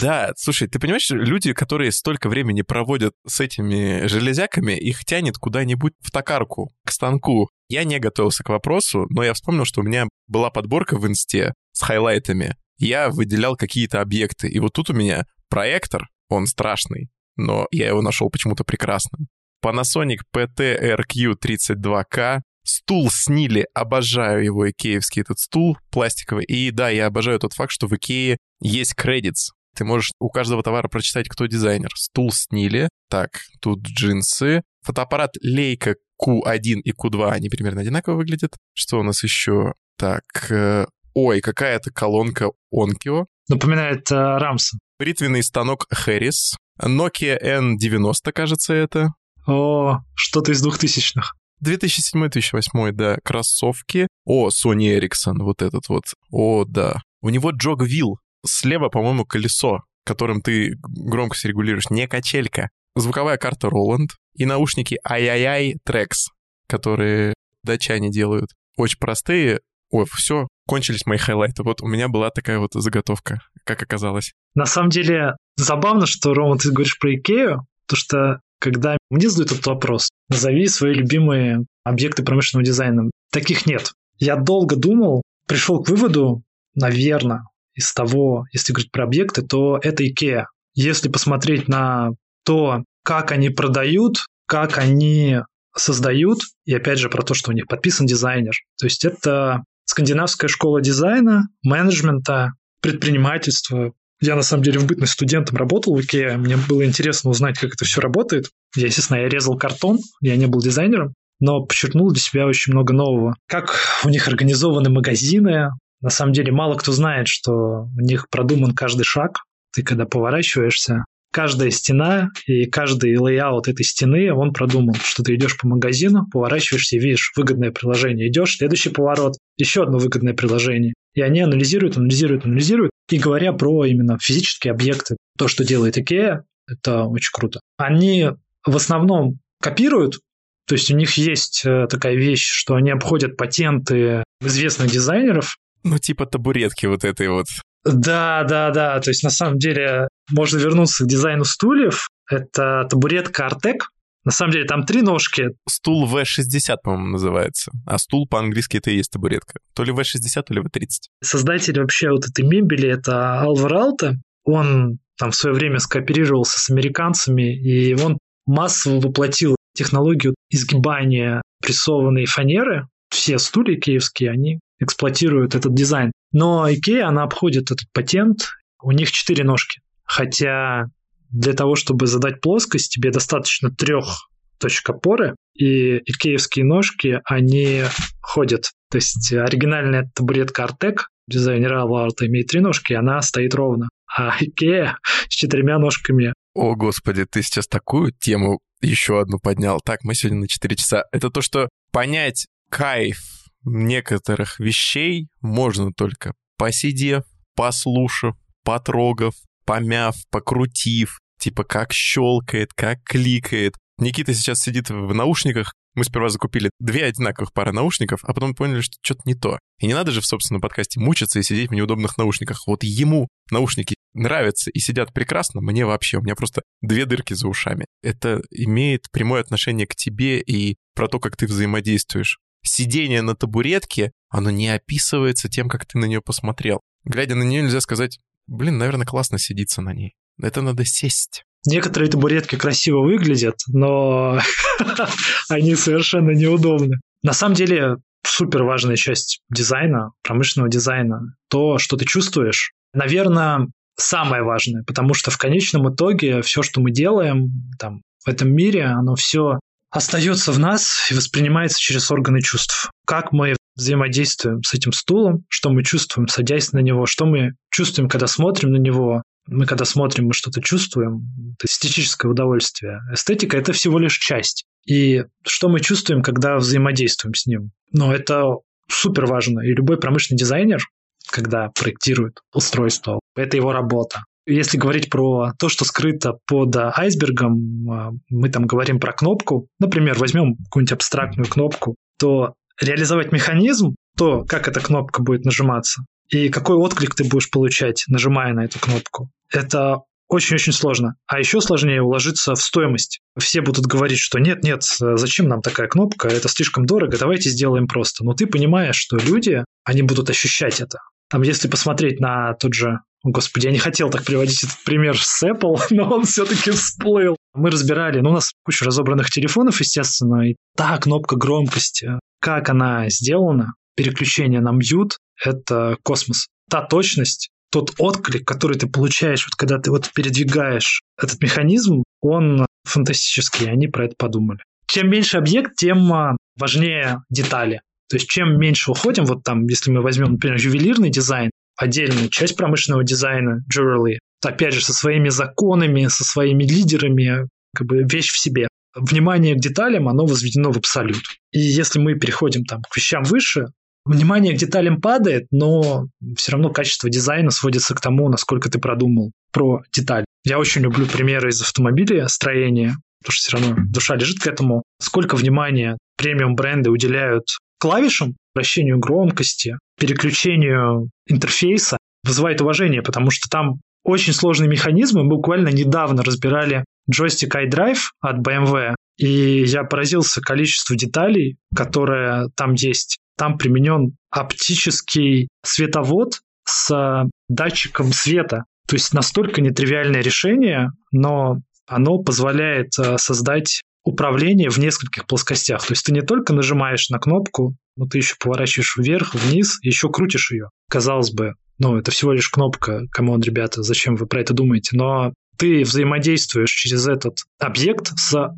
B: Да, слушай, ты понимаешь, люди, которые столько времени проводят с этими железяками, их тянет куда-нибудь в токарку, к станку. Я не готовился к вопросу, но я вспомнил, что у меня была подборка в инсте с хайлайтами. Я выделял какие-то объекты, и вот тут у меня проектор, он страшный, но я его нашел почему-то прекрасным. Panasonic PTRQ32K. Стул снили, обожаю его, икеевский этот стул пластиковый. И да, я обожаю тот факт, что в Икее есть кредитс. Ты можешь у каждого товара прочитать, кто дизайнер. Стул снили. Так, тут джинсы. Фотоаппарат Leica Q1 и Q2, они примерно одинаково выглядят. Что у нас еще? Так, э, ой, какая-то колонка Onkyo.
C: Напоминает э, Рамса.
B: Бритвенный станок Harris. Nokia N90, кажется, это.
C: О, что-то из двухтысячных.
B: 2007-2008, да, кроссовки. О, Sony Ericsson, вот этот вот. О, да. У него Wheel. Слева, по-моему, колесо, которым ты громкость регулируешь, не качелька. Звуковая карта Roland и наушники ай-яй-яй Trax, которые датчане делают. Очень простые. Ой, все, кончились мои хайлайты. Вот у меня была такая вот заготовка, как оказалось.
C: На самом деле, забавно, что, Рома, ты говоришь про Икею, потому что когда мне задают этот вопрос, назови свои любимые объекты промышленного дизайна. Таких нет. Я долго думал, пришел к выводу, наверное, из того, если говорить про объекты, то это IKEA. Если посмотреть на то, как они продают, как они создают, и опять же про то, что у них подписан дизайнер. То есть это скандинавская школа дизайна, менеджмента, предпринимательства, Я, на самом деле, в бытность студентом работал в IKEA. Мне было интересно узнать, как это все работает. Я, естественно, я резал картон, я не был дизайнером, но подчеркнул для себя очень много нового. Как у них организованы магазины. На самом деле, мало кто знает, что у них продуман каждый шаг. Ты когда поворачиваешься, каждая стена и каждый layout этой стены, он продумал, что ты идешь по магазину, поворачиваешься и видишь выгодное предложение. Идешь, следующий поворот, еще одно выгодное предложение. И они анализируют, анализируют, анализируют. И говоря про именно физические объекты, то, что делает IKEA, это очень круто. Они в основном копируют, то есть у них есть э, такая вещь, что они обходят патенты известных дизайнеров.
B: Ну, типа табуретки вот этой вот.
C: Да, да, да. То есть на самом деле можно вернуться к дизайну стульев. Это табуретка Артек. На самом деле там три ножки.
B: Стул V60, по-моему, называется. А стул по-английски это и есть табуретка. То ли V60, то ли V30.
C: Создатель вообще вот этой мебели это Алвар Алта. Он там в свое время скооперировался с американцами, и он массово воплотил технологию изгибания прессованной фанеры. Все стулья киевские, они эксплуатируют этот дизайн. Но IKEA, она обходит этот патент. У них четыре ножки. Хотя для того, чтобы задать плоскость, тебе достаточно трех точек опоры, и икеевские ножки, они ходят. То есть оригинальная табуретка Артек дизайнера Варта имеет три ножки, и она стоит ровно. А Икея (laughs) с четырьмя ножками.
B: О, господи, ты сейчас такую тему еще одну поднял. Так, мы сегодня на 4 часа. Это то, что понять кайф некоторых вещей можно только посидев, послушав, потрогав, помяв, покрутив, типа как щелкает, как кликает. Никита сейчас сидит в наушниках. Мы сперва закупили две одинаковых пары наушников, а потом поняли, что что-то не то. И не надо же в собственном подкасте мучиться и сидеть в неудобных наушниках. Вот ему наушники нравятся и сидят прекрасно, мне вообще, у меня просто две дырки за ушами. Это имеет прямое отношение к тебе и про то, как ты взаимодействуешь сидение на табуретке, оно не описывается тем, как ты на нее посмотрел. Глядя на нее, нельзя сказать, блин, наверное, классно сидится на ней. Это надо сесть.
C: Некоторые табуретки красиво выглядят, но (laughs) они совершенно неудобны. На самом деле, супер важная часть дизайна, промышленного дизайна, то, что ты чувствуешь. Наверное, самое важное, потому что в конечном итоге все, что мы делаем там, в этом мире, оно все остается в нас и воспринимается через органы чувств. Как мы взаимодействуем с этим стулом, что мы чувствуем, садясь на него, что мы чувствуем, когда смотрим на него. Мы когда смотрим, мы что-то чувствуем. Это эстетическое удовольствие. Эстетика — это всего лишь часть. И что мы чувствуем, когда взаимодействуем с ним. Но это супер важно. И любой промышленный дизайнер, когда проектирует устройство, это его работа. Если говорить про то, что скрыто под айсбергом, а, мы там говорим про кнопку. Например, возьмем какую-нибудь абстрактную кнопку, то реализовать механизм, то, как эта кнопка будет нажиматься, и какой отклик ты будешь получать, нажимая на эту кнопку, это очень-очень сложно. А еще сложнее уложиться в стоимость. Все будут говорить, что нет-нет, зачем нам такая кнопка, это слишком дорого, давайте сделаем просто. Но ты понимаешь, что люди, они будут ощущать это. Там, если посмотреть на тот же Господи, я не хотел так приводить этот пример с Apple, (laughs) но он все-таки всплыл. Мы разбирали, ну, у нас куча разобранных телефонов, естественно, и та кнопка громкости, как она сделана, переключение на мьют, это космос. Та точность, тот отклик, который ты получаешь, вот когда ты вот передвигаешь этот механизм, он фантастический, они про это подумали. Чем меньше объект, тем а, важнее детали. То есть чем меньше уходим, вот там, если мы возьмем, например, ювелирный дизайн, отдельная часть промышленного дизайна, jewelry, опять же, со своими законами, со своими лидерами, как бы вещь в себе. Внимание к деталям, оно возведено в абсолют. И если мы переходим там к вещам выше, внимание к деталям падает, но все равно качество дизайна сводится к тому, насколько ты продумал про деталь. Я очень люблю примеры из автомобиля строения, потому что все равно душа лежит к этому. Сколько внимания премиум бренды уделяют клавишам, вращению громкости, переключению интерфейса вызывает уважение, потому что там очень сложные механизмы. Мы буквально недавно разбирали джойстик iDrive от BMW, и я поразился количеству деталей, которые там есть. Там применен оптический световод с датчиком света. То есть настолько нетривиальное решение, но оно позволяет э, создать управление в нескольких плоскостях. То есть ты не только нажимаешь на кнопку, но ты еще поворачиваешь вверх, вниз, еще крутишь ее. Казалось бы, Ну, это всего лишь кнопка, come on, ребята, зачем вы про это думаете? Но ты взаимодействуешь через этот объект с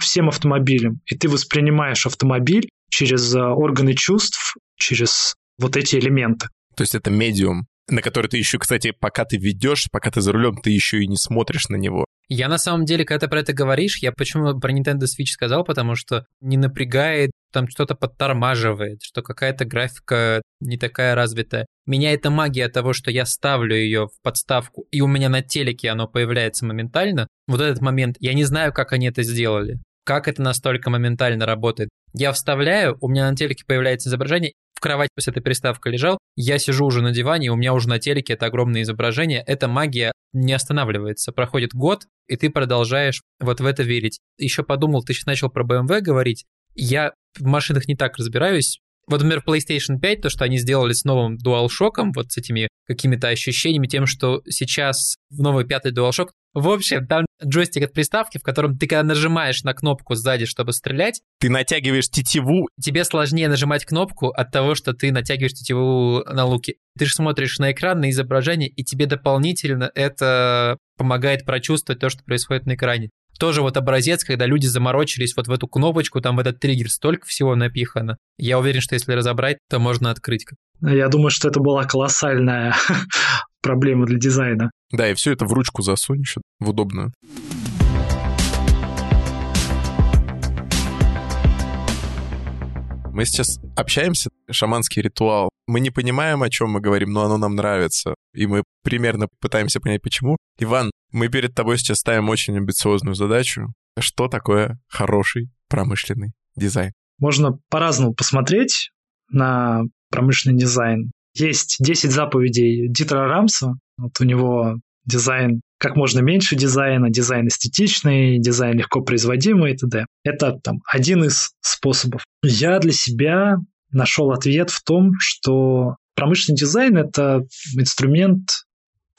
C: всем автомобилем, и ты воспринимаешь автомобиль через э, органы чувств, через вот эти элементы.
B: То есть это медиум, на который ты еще, кстати, пока ты ведешь, пока ты за рулем, ты еще и не смотришь на него.
A: Я на самом деле, когда ты про это говоришь, я почему про Nintendo Switch сказал, потому что не напрягает, там что-то подтормаживает, что какая-то графика не такая развитая. Меня эта магия того, что я ставлю ее в подставку, и у меня на телеке оно появляется моментально. Вот этот момент, я не знаю, как они это сделали. Как это настолько моментально работает. Я вставляю, у меня на телеке появляется изображение, в кровать с этой приставкой лежал, я сижу уже на диване, и у меня уже на телеке это огромное изображение, эта магия не останавливается. Проходит год, и ты продолжаешь вот в это верить. Еще подумал, ты сейчас начал про BMW говорить, я в машинах не так разбираюсь, вот, например, PlayStation 5, то, что они сделали с новым DualShock, вот с этими какими-то ощущениями, тем, что сейчас в новый пятый DualShock, в общем, там джойстик от приставки, в котором ты когда нажимаешь на кнопку сзади, чтобы стрелять...
B: Ты натягиваешь тетиву.
A: Тебе сложнее нажимать кнопку от того, что ты натягиваешь тетиву на луке. Ты же смотришь на экран, на изображение, и тебе дополнительно это помогает прочувствовать то, что происходит на экране тоже вот образец, когда люди заморочились вот в эту кнопочку, там в этот триггер столько всего напихано. Я уверен, что если разобрать, то можно открыть.
C: Я думаю, что это была колоссальная (laughs) проблема для дизайна.
B: Да, и все это в ручку засунешь в удобную. Мы сейчас общаемся, шаманский ритуал. Мы не понимаем, о чем мы говорим, но оно нам нравится. И мы примерно пытаемся понять, почему. Иван, мы перед тобой сейчас ставим очень амбициозную задачу. Что такое хороший промышленный дизайн?
C: Можно по-разному посмотреть на промышленный дизайн. Есть 10 заповедей Дитера Рамса. Вот у него дизайн как можно меньше дизайна, дизайн эстетичный, дизайн легко производимый и т.д. Это там один из способов. Я для себя нашел ответ в том, что промышленный дизайн – это инструмент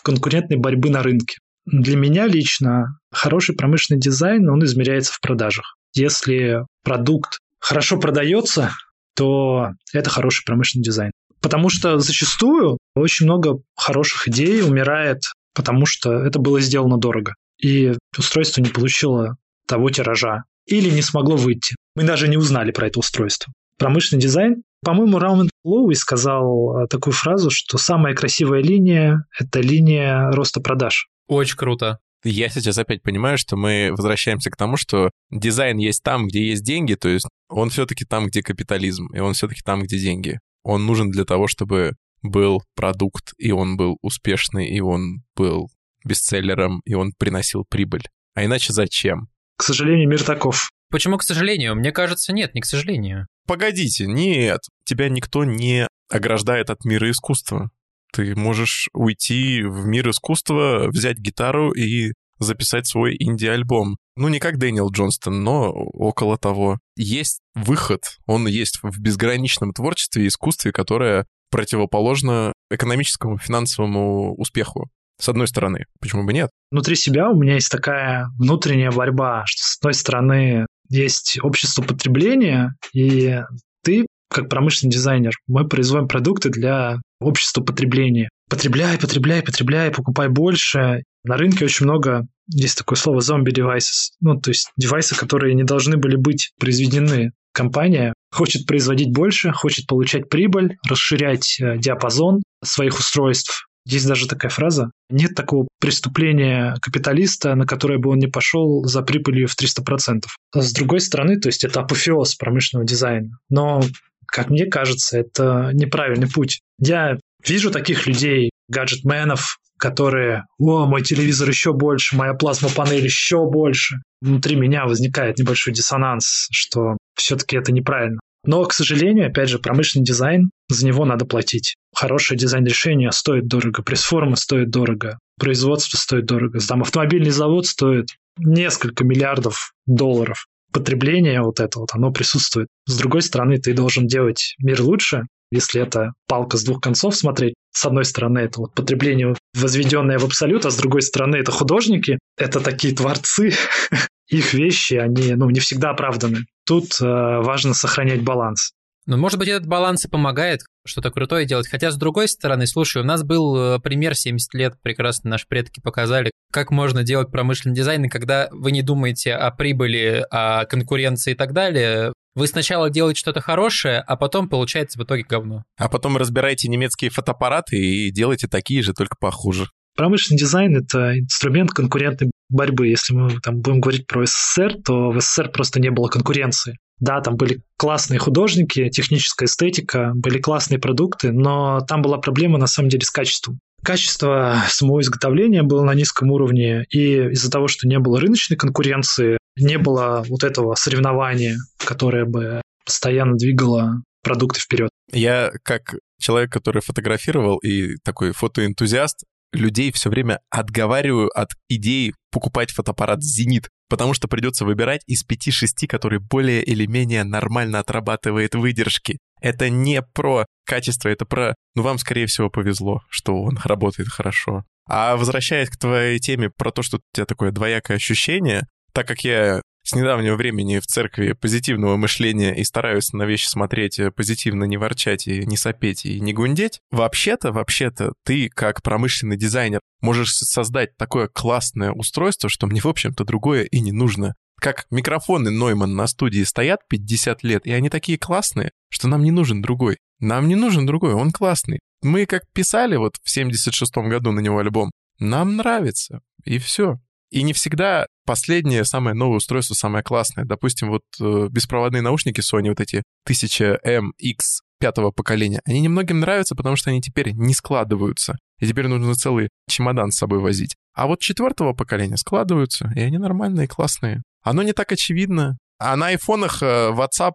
C: конкурентной борьбы на рынке. Для меня лично хороший промышленный дизайн, он измеряется в продажах. Если продукт хорошо продается, то это хороший промышленный дизайн. Потому что зачастую очень много хороших идей умирает потому что это было сделано дорого. И устройство не получило того тиража или не смогло выйти. Мы даже не узнали про это устройство. Промышленный дизайн. По-моему, Раумен Лоуи сказал э, такую фразу, что самая красивая линия – это линия роста продаж.
A: Очень круто.
B: Я сейчас опять понимаю, что мы возвращаемся к тому, что дизайн есть там, где есть деньги, то есть он все-таки там, где капитализм, и он все-таки там, где деньги. Он нужен для того, чтобы был продукт, и он был успешный, и он был бестселлером, и он приносил прибыль. А иначе зачем?
C: К сожалению, мир таков.
A: Почему к сожалению? Мне кажется, нет, не к сожалению.
B: Погодите, нет. Тебя никто не ограждает от мира искусства. Ты можешь уйти в мир искусства, взять гитару и записать свой инди-альбом. Ну, не как Дэниел Джонстон, но около того. Есть выход, он есть в безграничном творчестве и искусстве, которое противоположно экономическому, финансовому успеху. С одной стороны, почему бы нет?
C: Внутри себя у меня есть такая внутренняя борьба, что с одной стороны есть общество потребления, и ты, как промышленный дизайнер, мы производим продукты для общества потребления. Потребляй, потребляй, потребляй, покупай больше. На рынке очень много, есть такое слово зомби devices, ну, то есть девайсы, которые не должны были быть произведены компания хочет производить больше, хочет получать прибыль, расширять э, диапазон своих устройств. Есть даже такая фраза. Нет такого преступления капиталиста, на которое бы он не пошел за прибылью в 300%. С другой стороны, то есть это апофеоз промышленного дизайна. Но, как мне кажется, это неправильный путь. Я вижу таких людей, гаджетменов, которые, о, мой телевизор еще больше, моя плазма-панель еще больше. Внутри меня возникает небольшой диссонанс, что все-таки это неправильно. Но, к сожалению, опять же, промышленный дизайн, за него надо платить. Хорошее дизайн-решение стоит дорого, пресс-форма стоит дорого, производство стоит дорого, там автомобильный завод стоит несколько миллиардов долларов. Потребление вот это вот, оно присутствует. С другой стороны, ты должен делать мир лучше, если это палка с двух концов смотреть. С одной стороны, это вот потребление, возведенное в абсолют, а с другой стороны, это художники, это такие творцы, (laughs) их вещи, они ну, не всегда оправданы. Тут э, важно сохранять баланс.
A: Ну, может быть, этот баланс и помогает. Что-то крутое делать. Хотя, с другой стороны, слушай, у нас был э, пример 70 лет, прекрасно наши предки показали, как можно делать промышленный дизайн, и когда вы не думаете о прибыли, о конкуренции и так далее, вы сначала делаете что-то хорошее, а потом получается в итоге говно.
B: А потом разбирайте немецкие фотоаппараты и делайте такие же, только похуже.
C: Промышленный дизайн — это инструмент конкурентной борьбы. Если мы там будем говорить про СССР, то в СССР просто не было конкуренции. Да, там были классные художники, техническая эстетика, были классные продукты, но там была проблема на самом деле с качеством. Качество самого изготовления было на низком уровне, и из-за того, что не было рыночной конкуренции, не было вот этого соревнования, которое бы постоянно двигало продукты вперед.
B: Я как человек, который фотографировал и такой фотоэнтузиаст, людей все время отговариваю от идеи покупать фотоаппарат «Зенит», потому что придется выбирать из 5-6, который более или менее нормально отрабатывает выдержки. Это не про качество, это про... Ну, вам, скорее всего, повезло, что он (laughs) работает хорошо. А возвращаясь к твоей теме про то, что у тебя такое двоякое ощущение, так как я с недавнего времени в церкви позитивного мышления и стараюсь на вещи смотреть э, позитивно, не ворчать и не сопеть и не гундеть, вообще-то, вообще-то, ты как промышленный дизайнер можешь создать такое классное устройство, что мне, в общем-то, другое и не нужно. Как микрофоны Нойман на студии стоят 50 лет, и они такие классные, что нам не нужен другой. Нам не нужен другой, он классный. Мы как писали вот в 76-м году на него альбом, нам нравится, и все. И не всегда последнее, самое новое устройство, самое классное. Допустим, вот э, беспроводные наушники Sony, вот эти 1000MX пятого поколения, они немногим нравятся, потому что они теперь не складываются. И теперь нужно целый чемодан с собой возить. А вот четвертого поколения складываются, и они нормальные, классные. Оно не так очевидно. А на айфонах э, WhatsApp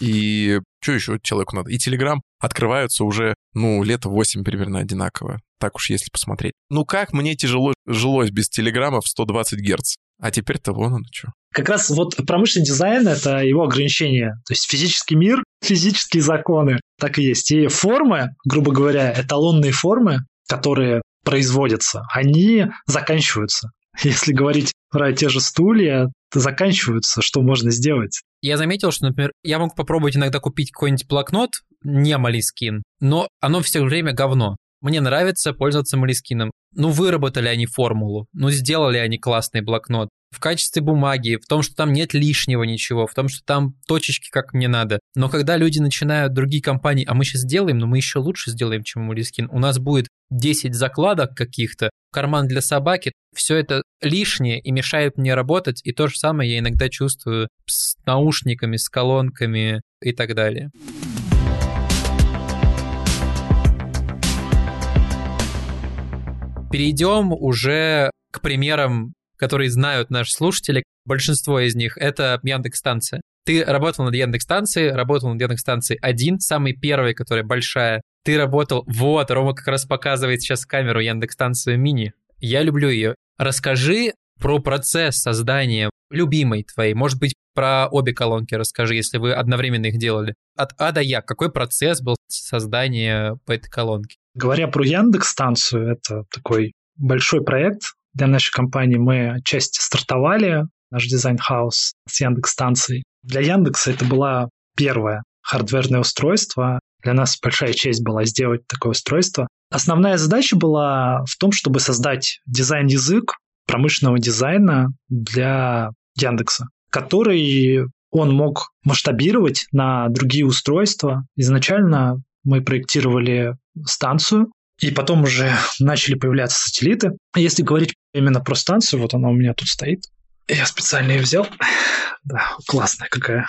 B: и что еще человеку надо? И Telegram открываются уже, ну, лет 8 примерно одинаково. Так уж если посмотреть. Ну как мне тяжело жилось без телеграмма в 120 Гц? А теперь-то вон оно что.
C: Как раз вот промышленный дизайн — это его ограничение. То есть физический мир, (laughs) физические законы, так и есть. И формы, грубо говоря, эталонные формы, которые производятся, они заканчиваются. (laughs) Если говорить про те же стулья, то заканчиваются, что можно сделать.
A: Я заметил, что, например, я мог попробовать иногда купить какой-нибудь блокнот, не Moleskine, но оно все время говно. Мне нравится пользоваться Moleskine ом. Ну, выработали они формулу, ну, сделали они классный блокнот. В качестве бумаги, в том, что там нет лишнего ничего, в том, что там точечки как мне надо. Но когда люди начинают, другие компании, а мы сейчас сделаем, но мы еще лучше сделаем, чем Moleskine. У нас будет 10 закладок каких-то, карман для собаки, все это лишнее и мешает мне работать, и то же самое я иногда чувствую с наушниками, с колонками и так далее. Перейдем уже к примерам, которые знают наши слушатели. Большинство из них — это Яндекс-станция. Ты работал над Яндекс-станцией, работал над Яндекс-станцией один, самый первый, которая большая. Ты работал... Вот, Рома как раз показывает сейчас камеру Яндекс-станцию мини. Я люблю ее. Расскажи про процесс создания любимой твоей. Может быть, про обе колонки расскажи, если вы одновременно их делали. От А до Я. Какой процесс был создания по этой колонке?
C: Говоря про Яндекс-станцию, это такой большой проект для нашей компании. Мы отчасти стартовали наш design house с Яндекс-станцией. Для Яндекса это было первое хардверное устройство. Для нас большая честь была сделать такое устройство. Основная задача была в том, чтобы создать дизайн-язык промышленного дизайна для Яндекса, который он мог масштабировать на другие устройства. Изначально мы проектировали станцию, и потом уже начали появляться сателлиты. Если говорить именно про станцию, вот она у меня тут стоит. Я специально ее взял. Да, классная какая.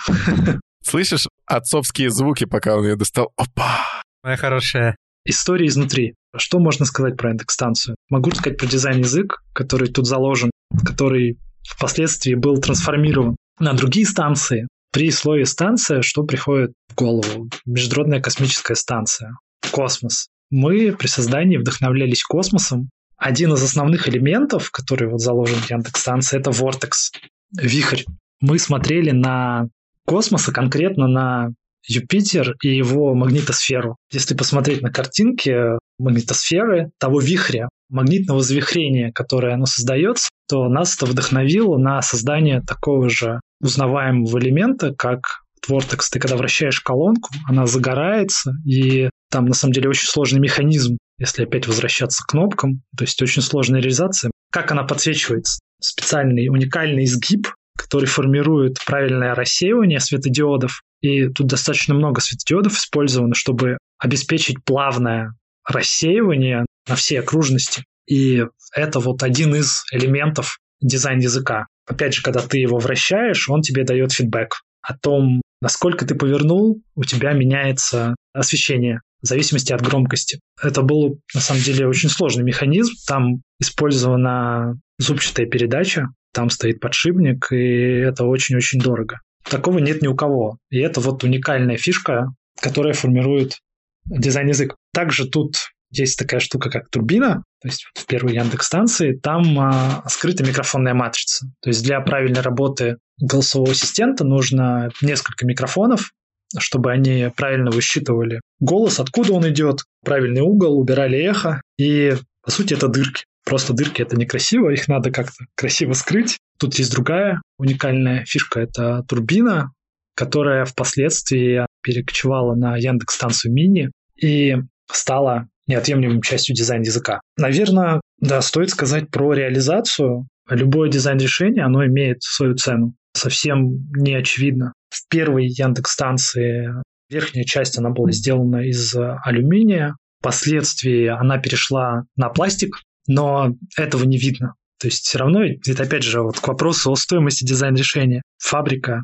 B: Слышишь отцовские звуки, пока он ее достал? Опа!
A: Моя хорошая.
C: История изнутри. Что можно сказать про индекс-станцию? Могу сказать про дизайн-язык, который тут заложен, который впоследствии был трансформирован на другие станции. При слове «станция» что приходит в голову? Международная космическая станция. Космос. Мы при создании вдохновлялись космосом. Один из основных элементов, который вот заложен в Яндекс-станции, это Vortex, вихрь. Мы смотрели на космос, а конкретно на Юпитер и его магнитосферу. Если посмотреть на картинки магнитосферы, того вихря, магнитного завихрения, которое оно создается, то нас это вдохновило на создание такого же узнаваемого элемента, как Vortex, ты когда вращаешь колонку, она загорается, и там на самом деле очень сложный механизм, если опять возвращаться к кнопкам, то есть очень сложная реализация. Как она подсвечивается? Специальный уникальный изгиб, который формирует правильное рассеивание светодиодов. И тут достаточно много светодиодов использовано, чтобы обеспечить плавное рассеивание на все окружности. И это вот один из элементов дизайн языка. Опять же, когда ты его вращаешь, он тебе дает фидбэк о том, насколько ты повернул, у тебя меняется освещение в зависимости от громкости. Это был, на самом деле, очень сложный механизм. Там использована зубчатая передача, там стоит подшипник, и это очень-очень дорого. Такого нет ни у кого. И это вот уникальная фишка, которая формирует дизайн-язык. Также тут есть такая штука, как турбина, то есть в первой Яндекс станции, там а, скрыта микрофонная матрица. То есть для правильной работы голосового ассистента нужно несколько микрофонов, чтобы они правильно высчитывали голос, откуда он идет, правильный угол, убирали эхо. И, по сути, это дырки. Просто дырки — это некрасиво, их надо как-то красиво скрыть. Тут есть другая уникальная фишка — это турбина, которая впоследствии перекочевала на Яндекс-станцию Мини и стала неотъемлемой частью дизайн-языка. Наверное, да, стоит сказать про реализацию. Любое дизайн-решение, оно имеет свою цену. Совсем не очевидно. В первой Яндекс-станции верхняя часть, она была сделана из алюминия. Впоследствии она перешла на пластик, но этого не видно. То есть все равно, это опять же вот к вопросу о стоимости дизайн-решения. Фабрика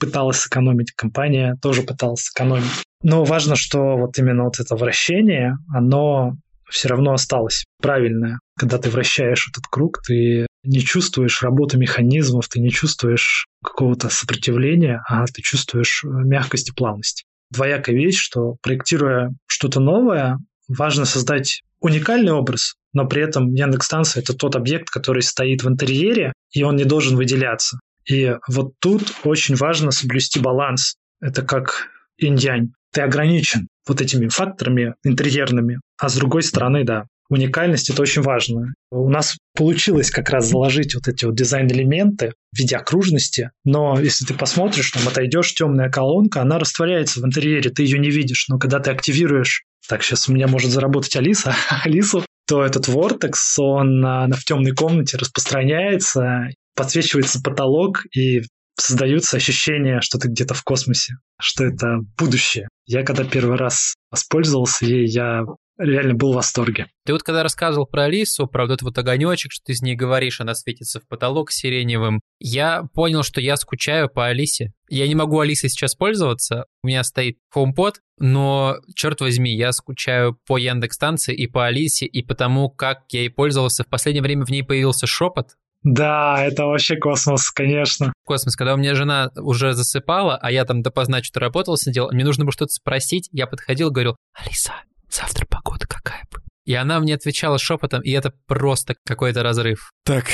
C: пыталась сэкономить, компания тоже пыталась сэкономить. Но важно, что вот именно вот это вращение, оно все равно осталось правильное. Когда ты вращаешь этот круг, ты не чувствуешь работу механизмов, ты не чувствуешь какого-то сопротивления, а ты чувствуешь мягкость и плавность. Двоякая вещь, что проектируя что-то новое, важно создать уникальный образ, но при этом Яндекс-станция — это тот объект, который стоит в интерьере, и он не должен выделяться. И вот тут очень важно соблюсти баланс. Это как инь-янь. Ты ограничен вот этими факторами интерьерными, а с другой стороны, да, уникальность это очень важно. У нас получилось как раз заложить вот эти вот дизайн-элементы в виде окружности, но если ты посмотришь, там отойдешь, темная колонка, она растворяется в интерьере, ты ее не видишь, но когда ты активируешь, так, сейчас у меня может заработать Алиса, (laughs) Алису, то этот вортекс, он в темной комнате распространяется, подсвечивается потолок, и создаются ощущения, что ты где-то в космосе, что это будущее. Я когда первый раз воспользовался ей, я реально был в восторге.
A: Ты вот когда рассказывал про Алису, про вот этот вот огонечек, что ты с ней говоришь, она светится в потолок сиреневым, я понял, что я скучаю по Алисе. Я не могу Алисой сейчас пользоваться, у меня стоит HomePod, но, черт возьми, я скучаю по Яндекс-станции и по Алисе, и потому, как я ей пользовался. В последнее время в ней появился шепот,
C: да, это вообще космос, конечно.
A: Космос, когда у меня жена уже засыпала, а я там допоздна что-то работал, сидел, мне нужно было что-то спросить, я подходил, говорил, Алиса, завтра погода какая бы? И она мне отвечала шепотом, и это просто какой-то разрыв.
B: Так,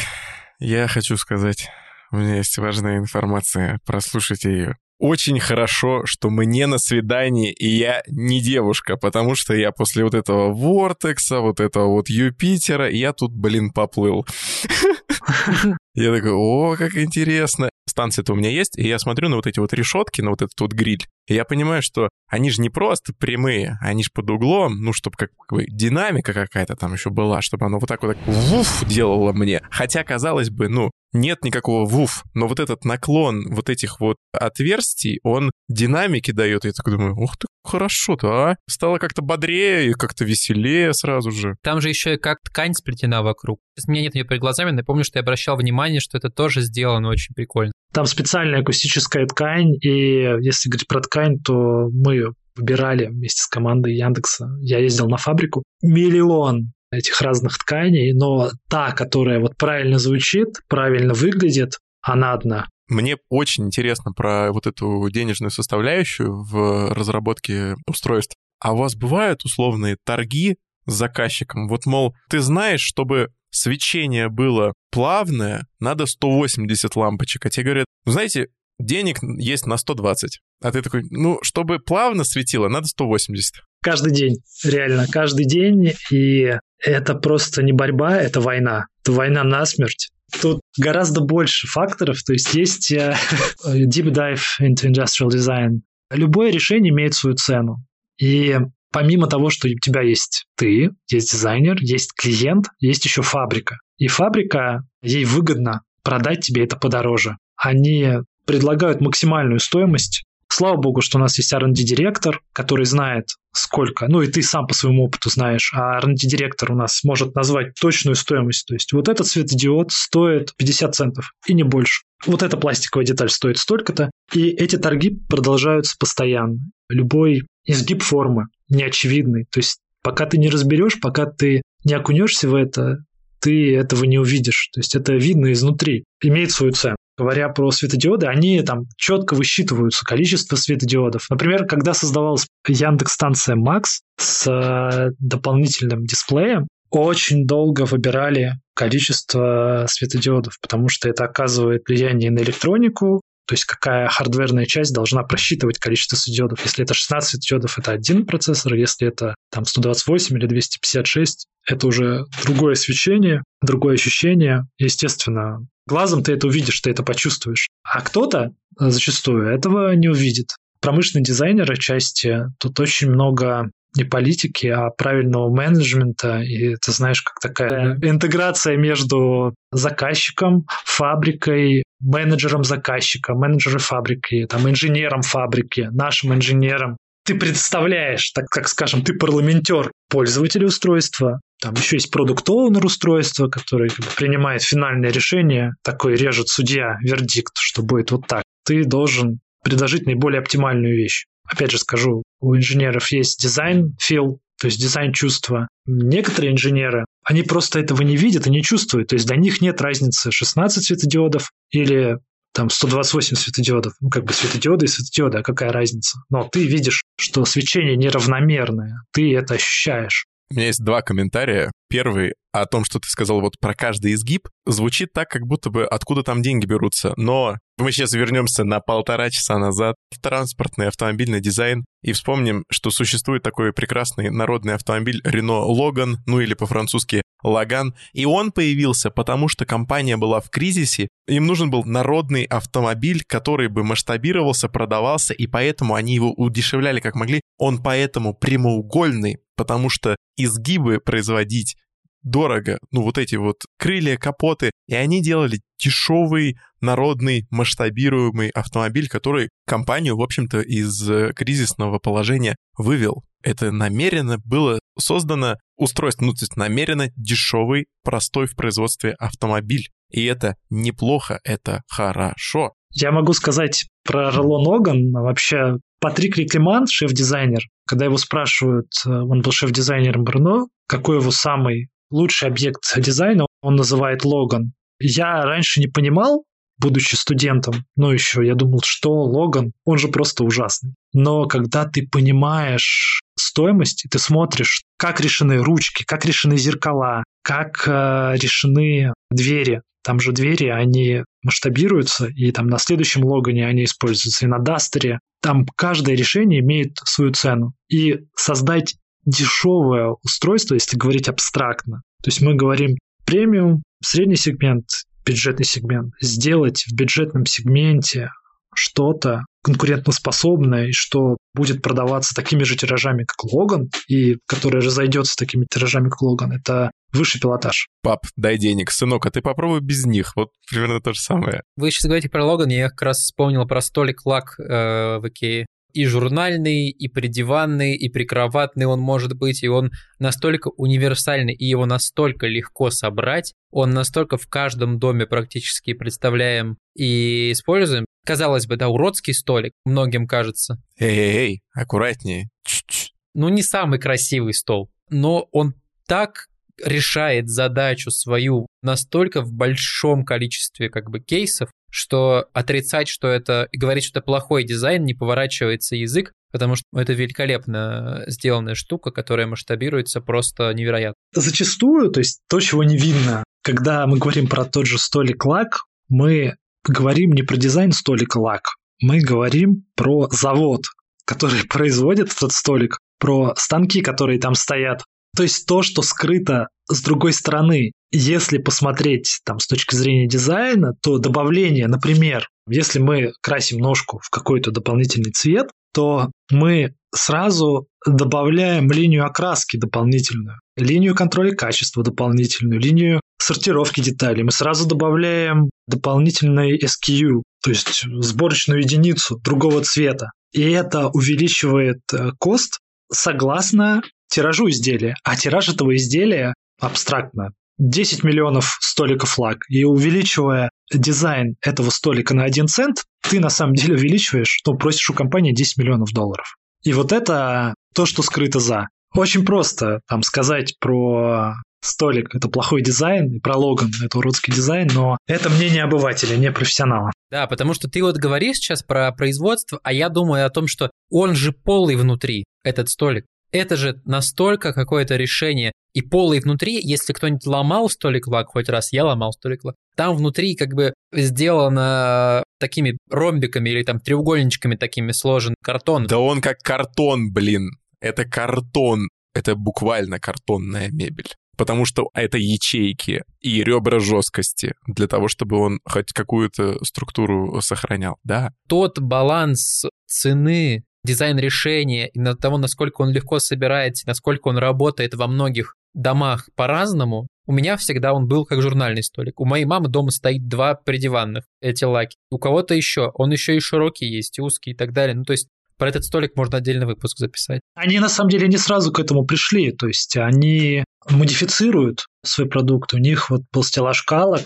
B: я хочу сказать, у меня есть важная информация, прослушайте ее. Очень хорошо, что мы не на свидании, и я не девушка, потому что я после вот этого Вортекса, вот этого вот Юпитера, я тут, блин, поплыл. (laughs) Я такой, о, как интересно. Станция-то у меня есть, и я смотрю на вот эти вот решетки, на вот этот вот гриль, и я понимаю, что они же не просто прямые, они же под углом, ну, чтобы как бы динамика какая-то там еще была, чтобы оно вот так вот так вуф делало мне. Хотя, казалось бы, ну, нет никакого вуф, но вот этот наклон вот этих вот отверстий, он динамики дает. Я так думаю, ух ты, хорошо-то, а? Стало как-то бодрее и как-то веселее сразу же.
A: Там же еще и как ткань сплетена вокруг. У меня нет ее перед глазами, но я помню, что я обращал внимание, что это тоже сделано очень прикольно.
C: Там специальная акустическая ткань, и если говорить про ткань, то мы выбирали вместе с командой Яндекса. Я ездил на фабрику. Миллион этих разных тканей, но та, которая вот правильно звучит, правильно выглядит, она одна.
B: Мне очень интересно про вот эту денежную составляющую в разработке устройств. А у вас бывают условные торги с заказчиком? Вот, мол, ты знаешь, чтобы свечение было плавное, надо 180 лампочек. А тебе говорят, знаете, денег есть на 120. А ты такой, ну, чтобы плавно светило, надо 180.
C: Каждый день, реально, каждый день. И это просто не борьба, это война. Это война насмерть. Тут гораздо больше факторов. То есть есть э, (laughs) deep dive into industrial design. Любое решение имеет свою цену. И помимо того, что у тебя есть ты, есть дизайнер, есть клиент, есть еще фабрика. И фабрика, ей выгодно продать тебе это подороже. Они предлагают максимальную стоимость Слава богу, что у нас есть R&D-директор, который знает, сколько, ну и ты сам по своему опыту знаешь, а R&D-директор у нас может назвать точную стоимость. То есть вот этот светодиод стоит 50 центов и не больше. Вот эта пластиковая деталь стоит столько-то, и эти торги продолжаются постоянно. Любой изгиб формы неочевидный. То есть пока ты не разберешь, пока ты не окунешься в это, ты этого не увидишь. То есть это видно изнутри, имеет свою цену говоря про светодиоды, они там четко высчитываются, количество светодиодов. Например, когда создавалась Яндекс-станция Max с э, дополнительным дисплеем, очень долго выбирали количество светодиодов, потому что это оказывает влияние на электронику, то есть какая хардверная часть должна просчитывать количество светодиодов. Если это 16 светодиодов, это один процессор, если это там 128 или 256, это уже другое свечение, другое ощущение. Естественно, глазом ты это увидишь, ты это почувствуешь. А кто-то зачастую этого не увидит. Промышленные дизайнеры части, тут очень много не политики, а правильного менеджмента. И ты знаешь, как такая интеграция между заказчиком, фабрикой, менеджером заказчика, менеджером фабрики, там, инженером фабрики, нашим инженером. Ты представляешь, так как скажем, ты парламентер пользователя устройства, там еще есть продукт оунер устройства, который принимает финальное решение, такой режет судья вердикт, что будет вот так. Ты должен предложить наиболее оптимальную вещь. Опять же скажу, у инженеров есть дизайн фил, то есть дизайн чувства. Некоторые инженеры, они просто этого не видят и не чувствуют. То есть для них нет разницы 16 светодиодов или там 128 светодиодов. Ну, как бы светодиоды и светодиоды, а какая разница? Но ты видишь, что свечение неравномерное, ты это ощущаешь.
B: У меня есть два комментария. Первый о том, что ты сказал вот про каждый изгиб, звучит так, как будто бы откуда там деньги берутся. Но мы сейчас вернемся на полтора часа назад в транспортный автомобильный дизайн и вспомним, что существует такой прекрасный народный автомобиль Renault Logan, ну или по-французски Лаган, и он появился, потому что компания была в кризисе, им нужен был народный автомобиль, который бы масштабировался, продавался, и поэтому они его удешевляли как могли. Он поэтому прямоугольный, потому что изгибы производить дорого, ну вот эти вот крылья, капоты, и они делали дешевый, народный, масштабируемый автомобиль, который компанию, в общем-то, из э, кризисного положения вывел. Это намеренно было создано устройство, ну, то есть намеренно дешевый, простой в производстве автомобиль. И это неплохо, это хорошо.
C: Я могу сказать про Роло Ноган. Вообще, Патрик Реклеман, шеф-дизайнер, когда его спрашивают, э, он был шеф-дизайнером Брно, какой его самый лучший объект дизайна, он называет Логан. Я раньше не понимал, будучи студентом, но еще я думал, что Логан, он же просто ужасный. Но когда ты понимаешь стоимость, и ты смотришь, как решены ручки, как решены зеркала, как э, решены двери, там же двери, они масштабируются, и там на следующем Логане они используются, и на Дастере. Там каждое решение имеет свою цену. И создать дешевое устройство, если говорить абстрактно. То есть мы говорим премиум, средний сегмент, бюджетный сегмент. Сделать в бюджетном сегменте что-то конкурентоспособное, и что будет продаваться такими же тиражами, как Логан, и которое разойдется такими тиражами, как Логан, это высший пилотаж.
B: Пап, дай денег. Сынок, а ты попробуй без них. Вот примерно то же самое.
A: Вы сейчас говорите про Логан, я как раз вспомнил про столик лак э, в Икее и журнальный, и придиванный, и прикроватный он может быть, и он настолько универсальный, и его настолько легко собрать, он настолько в каждом доме практически представляем и используем. Казалось бы, да, уродский столик, многим кажется.
B: Эй-эй-эй, аккуратнее. Ч-ч.
A: Ну, не самый красивый стол, но он так решает задачу свою настолько в большом количестве как бы кейсов, что отрицать, что это, говорить, что это плохой дизайн, не поворачивается язык, потому что это великолепно сделанная штука, которая масштабируется просто невероятно.
C: Зачастую, то есть то, чего не видно, когда мы говорим про тот же столик лак, мы говорим не про дизайн столика лак, мы говорим про завод, который (laughs) производит этот столик, про станки, которые там стоят, То есть то, что скрыто с другой стороны. Если посмотреть там с точки зрения дизайна, то добавление, например, если мы красим ножку в какой-то дополнительный цвет, то мы сразу добавляем линию окраски дополнительную, линию контроля качества дополнительную, линию сортировки деталей. Мы сразу добавляем дополнительный SKU, то есть сборочную единицу другого цвета. И это увеличивает э, cost согласно тиражу изделия. А тираж этого изделия абстрактно 10 миллионов столиков Lack. И увеличивая дизайн этого столика на 1 цент, ты на самом деле увеличиваешь, ну, просишь у компании 10 миллионов долларов. И вот это то, что скрыто за. Очень просто там сказать про столик — это плохой дизайн, и про Логан — это уродский дизайн, но это мнение обывателя, не профессионала.
A: Да, потому что ты вот говоришь сейчас про производство, а я думаю о том, что он же полый внутри, этот столик. Это же настолько какое-то решение. И полый внутри, если кто-нибудь ломал столик лак хоть раз, я ломал столик лак, там внутри как бы сделано такими ромбиками или там треугольничками такими сложен картон.
B: Да он как картон, блин. Это картон. Это буквально картонная мебель потому что это ячейки и ребра жесткости для того, чтобы он хоть какую-то структуру сохранял, да.
A: Тот баланс цены дизайн решения и на того, насколько он легко собирается, насколько он работает во многих домах по-разному, у меня всегда он был как журнальный столик. У моей мамы дома стоит два придиванных, эти лаки. У кого-то еще. Он еще и широкий есть, и узкий и так далее. Ну, то есть про этот столик можно отдельный выпуск записать.
C: Они на самом деле не сразу к этому пришли. То есть они модифицируют свой продукт. У них вот был стеллаж Kallax,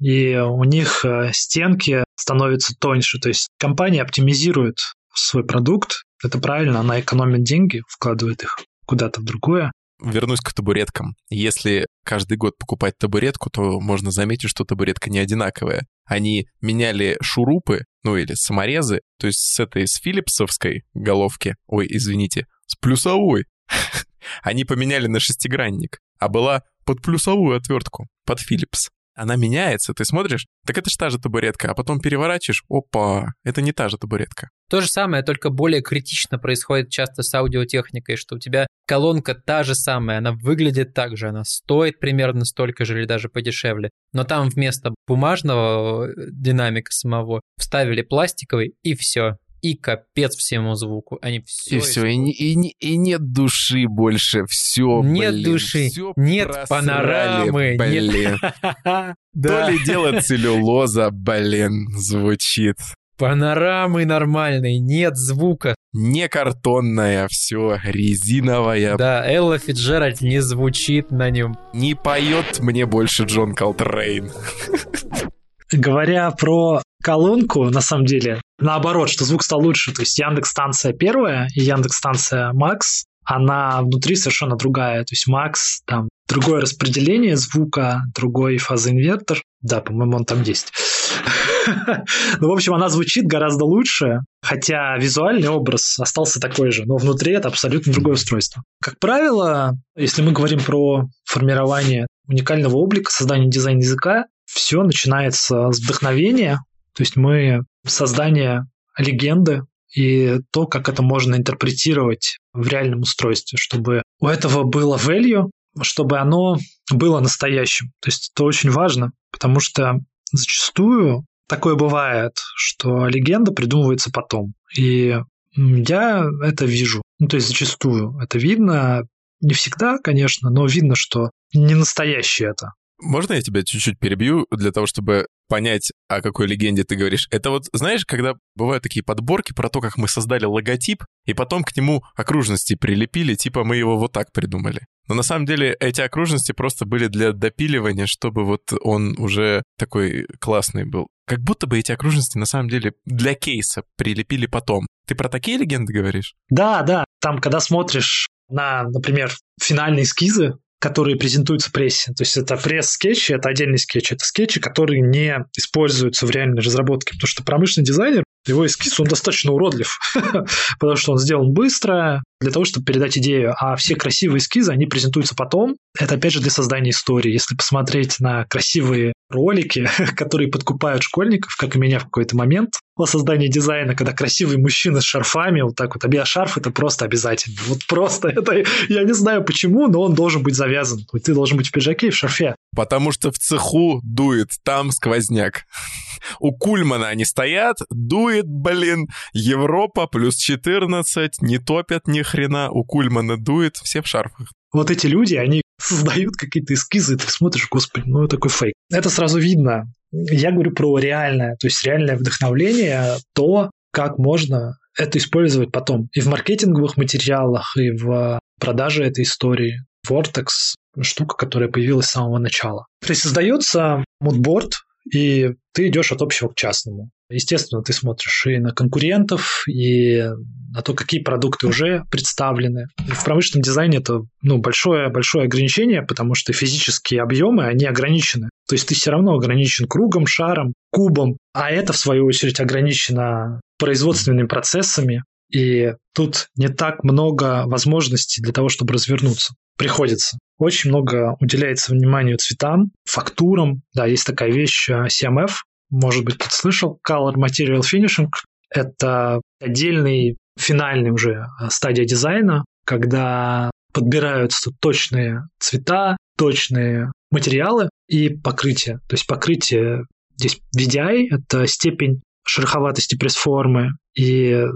C: и у них э, стенки становятся тоньше. То есть компания оптимизирует свой продукт. Это правильно, она экономит деньги, вкладывает их куда-то в другое.
B: Вернусь к табуреткам. Если каждый год покупать табуретку, то можно заметить, что табуретка не одинаковая. Они меняли шурупы, ну или саморезы, то есть с этой, с филипсовской головки, ой, извините, с плюсовой, (laughs) они поменяли на шестигранник, а была под плюсовую отвертку, под Philips она меняется, ты смотришь, так это же та же табуретка, а потом переворачиваешь, опа, это не та же табуретка.
A: То же самое, только более критично происходит часто с аудиотехникой, что у тебя колонка та же самая, она выглядит так же, она стоит примерно столько же или даже подешевле, но там вместо бумажного э, динамика самого вставили пластиковый и все и капец всему звуку. Они все...
B: И все, и, и, и нет души больше, все,
A: Нет
B: блин,
A: души,
B: все
A: нет
B: просрали,
A: панорамы,
B: блин.
A: нет... (laughs)
B: То ли дело (laughs) целлюлоза, блин, звучит.
A: Панорамы нормальной, нет звука.
B: Не картонная, все резиновая.
A: Да, Элла Фиджеральд не звучит на нем.
B: Не поет мне больше Джон Колтрейн.
C: Говоря про колонку, на самом деле, наоборот, что звук стал лучше. То есть Яндекс станция первая и Яндекс станция Макс, она внутри совершенно другая. То есть Макс, там другое распределение звука, другой фазоинвертор. Да, по-моему, он там есть. Ну, в общем, она звучит гораздо лучше, хотя визуальный образ остался такой же, но внутри это абсолютно другое устройство. Как правило, если мы говорим про формирование уникального облика, создание дизайн языка, все начинается с вдохновения, то есть мы создание легенды и то, как это можно интерпретировать в реальном устройстве, чтобы у этого было value, чтобы оно было настоящим. То есть это очень важно, потому что зачастую такое бывает, что легенда придумывается потом. И я это вижу. Ну, то есть зачастую это видно. Не всегда, конечно, но видно, что не настоящее это.
B: Можно я тебя чуть-чуть перебью для того, чтобы понять, о какой легенде ты говоришь? Это вот, знаешь, когда бывают такие подборки про то, как мы создали логотип, и потом к нему окружности прилепили, типа мы его вот так придумали. Но на самом деле эти окружности просто были для допиливания, чтобы вот он уже такой классный был. Как будто бы эти окружности на самом деле для кейса прилепили потом. Ты про такие легенды говоришь?
C: Да, да. Там, когда смотришь на, например, финальные эскизы которые презентуются прессе. То есть это пресс-скетчи, это отдельный скетч. Это скетчи, которые не используются в реальной разработке, потому что промышленный дизайнер, его эскиз, он достаточно уродлив, (laughs) потому что он сделан быстро, для того, чтобы передать идею, а все красивые эскизы, они презентуются потом. Это, опять же, для создания истории. Если посмотреть на красивые ролики, (laughs) которые подкупают школьников, как и меня в какой-то момент, о создании дизайна, когда красивый мужчина с шарфами, вот так вот, а шарф это просто обязательно. (laughs) Вот просто это, я не знаю почему, но он должен быть завязан. Ты должен быть в пиджаке и в шарфе.
B: Потому что в цеху дует, там сквозняк. У Кульмана они стоят, дует, блин, Европа плюс 14, не топят ни хрена, у Кульмана дует, все в шарфах.
C: Вот эти люди, они (laughs) создают какие-то эскизы, и ты смотришь, господи, ну такой фейк. Это сразу видно. Я говорю про реальное, то есть реальное вдохновление, то, как можно это использовать потом и в маркетинговых материалах, и в продаже этой истории. Vortex – штука, которая появилась с самого начала. То есть создается мудборд, и ты идешь от общего к частному. Естественно, ты смотришь и на конкурентов, и на то, какие продукты уже представлены. В промышленном дизайне это ну, большое, большое ограничение, потому что физические объемы, они ограничены. То есть ты все равно ограничен кругом, шаром, кубом, а это, в свою очередь, ограничено производственными процессами, и тут не так много возможностей для того, чтобы развернуться. Приходится. Очень много уделяется вниманию цветам, фактурам. Да, есть такая вещь э, CMF, может быть, кто слышал. Color Material Finishing — это отдельный финальный уже э, стадия дизайна, когда подбираются точные цвета, точные материалы и покрытие. То есть покрытие здесь VDI — это степень шероховатости пресс-формы, и э,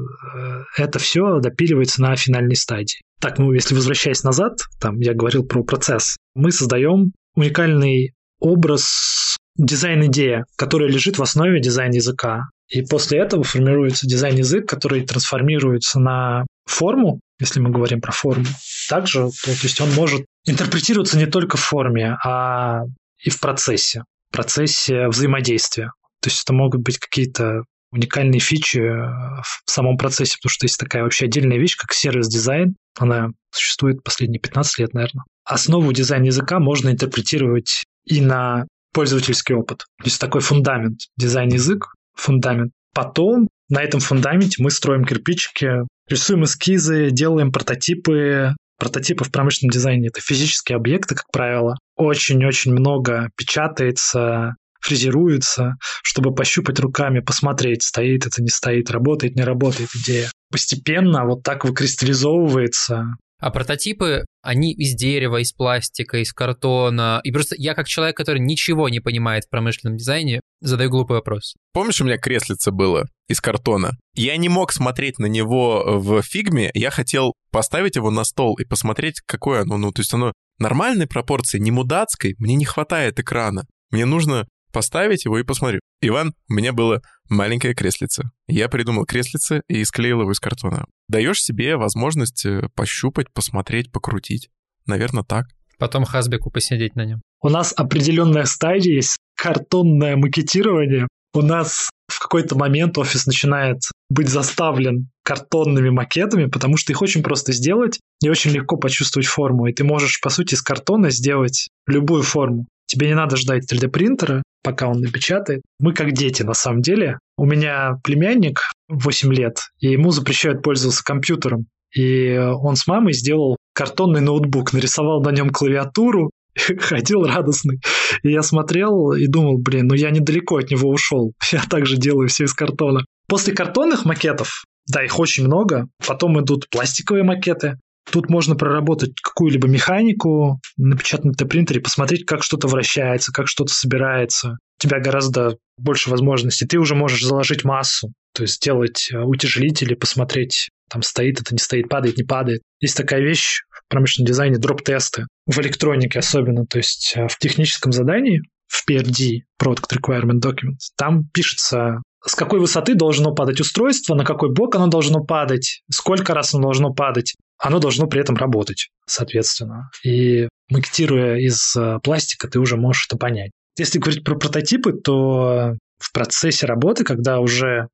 C: это все допиливается на финальной стадии. Так, ну, если возвращаясь назад, там я говорил про процесс, мы создаем уникальный образ дизайн-идея, которая лежит в основе дизайн-языка. И после этого формируется дизайн-язык, который трансформируется на форму, если мы говорим про форму. Также, то, то есть он может интерпретироваться не только в форме, а и в процессе, в процессе взаимодействия. То есть это могут быть какие-то уникальные фичи в самом процессе, потому что есть такая вообще отдельная вещь, как сервис-дизайн. Она существует последние 15 лет, наверное. Основу дизайн-языка можно интерпретировать и на пользовательский опыт. То есть такой фундамент, дизайн-язык, фундамент. Потом на этом фундаменте мы строим кирпичики, рисуем эскизы, делаем прототипы. Прототипы в промышленном дизайне — это физические объекты, как правило. Очень-очень много печатается, фрезеруется, чтобы пощупать руками, посмотреть, стоит это, не стоит, работает, не работает идея. Постепенно вот так выкристаллизовывается
A: а прототипы, они из дерева, из пластика, из картона. И просто я как человек, который ничего не понимает в промышленном дизайне, задаю глупый вопрос.
B: Помнишь, у меня креслице было из картона? Я не мог смотреть на него в фигме, я хотел поставить его на стол и посмотреть, какое оно. Ну, то есть оно нормальной пропорции, не мудацкой, мне не хватает экрана. Мне нужно поставить его и посмотрю. Иван, у меня было маленькое креслице. Я придумал креслице и склеил его из картона. Даешь себе возможность э, пощупать, посмотреть, покрутить. Наверное, так.
A: Потом Хасбеку посидеть на нем.
C: У нас определенная стадия есть картонное макетирование. У нас в какой-то момент офис начинает быть заставлен картонными макетами, потому что их очень просто сделать и очень легко почувствовать форму. И ты можешь, по сути, из картона сделать любую форму. Тебе не надо ждать 3D-принтера, пока он напечатает. Мы как дети, на самом деле. У меня племянник 8 лет, и ему запрещают пользоваться компьютером. И он с мамой сделал картонный ноутбук, нарисовал на нем клавиатуру, (laughs) ходил радостный. И я смотрел и думал, блин, ну я недалеко от него ушел. (laughs) Я также делаю все из картона. После картонных макетов, да, их очень много. Потом идут пластиковые макеты. Тут можно проработать какую-либо механику, на принтере, посмотреть, как что-то вращается, как что-то собирается. У тебя гораздо больше возможностей. Ты уже можешь заложить массу, то есть сделать э, утяжелители, посмотреть, там стоит это, не стоит, падает, не падает. Есть такая вещь в промышленном дизайне, дроп-тесты, в электронике особенно, то есть э, в техническом задании, в PRD, Product Requirement Document, там пишется с какой высоты должно падать устройство, на какой бок оно должно падать, сколько раз оно должно падать. Оно должно при этом работать, соответственно. И макетируя из э, пластика, ты уже можешь это понять. Если говорить про прототипы, то в процессе работы, когда уже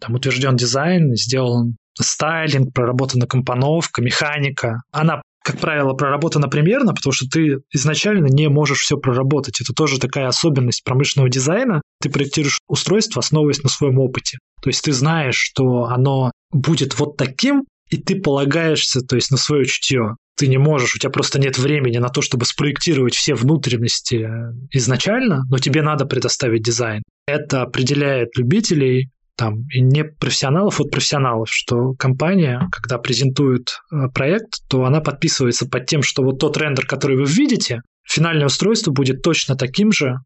C: там утвержден дизайн, сделан стайлинг, проработана компоновка, механика, она как правило, проработана примерно, потому что ты изначально не можешь все проработать. Это тоже такая особенность промышленного дизайна. Ты проектируешь устройство, основываясь на своем опыте. То есть ты знаешь, что оно будет вот таким, и ты полагаешься, то есть на свое чутье. ты не можешь, у тебя просто нет времени на то, чтобы спроектировать все внутренности изначально, но тебе надо предоставить дизайн. Это определяет любителей там, и не профессионалов от профессионалов, что компания, когда презентует э, проект, то она подписывается под тем, что вот тот рендер, который вы видите, финальное устройство будет точно таким же,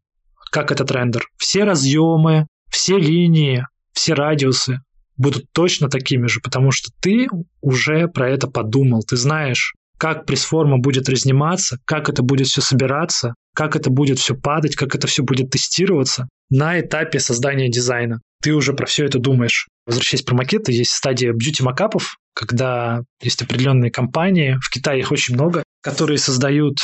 C: как этот рендер. Все разъемы, все линии, все радиусы будут точно такими же, потому что ты уже про это подумал, ты знаешь, как пресс-форма будет разниматься, как это будет все собираться, как это будет все падать, как это все будет тестироваться на этапе создания дизайна ты уже про все это думаешь. Возвращаясь про макеты, есть стадия бьюти-макапов, когда есть определенные компании, в Китае их очень много, которые создают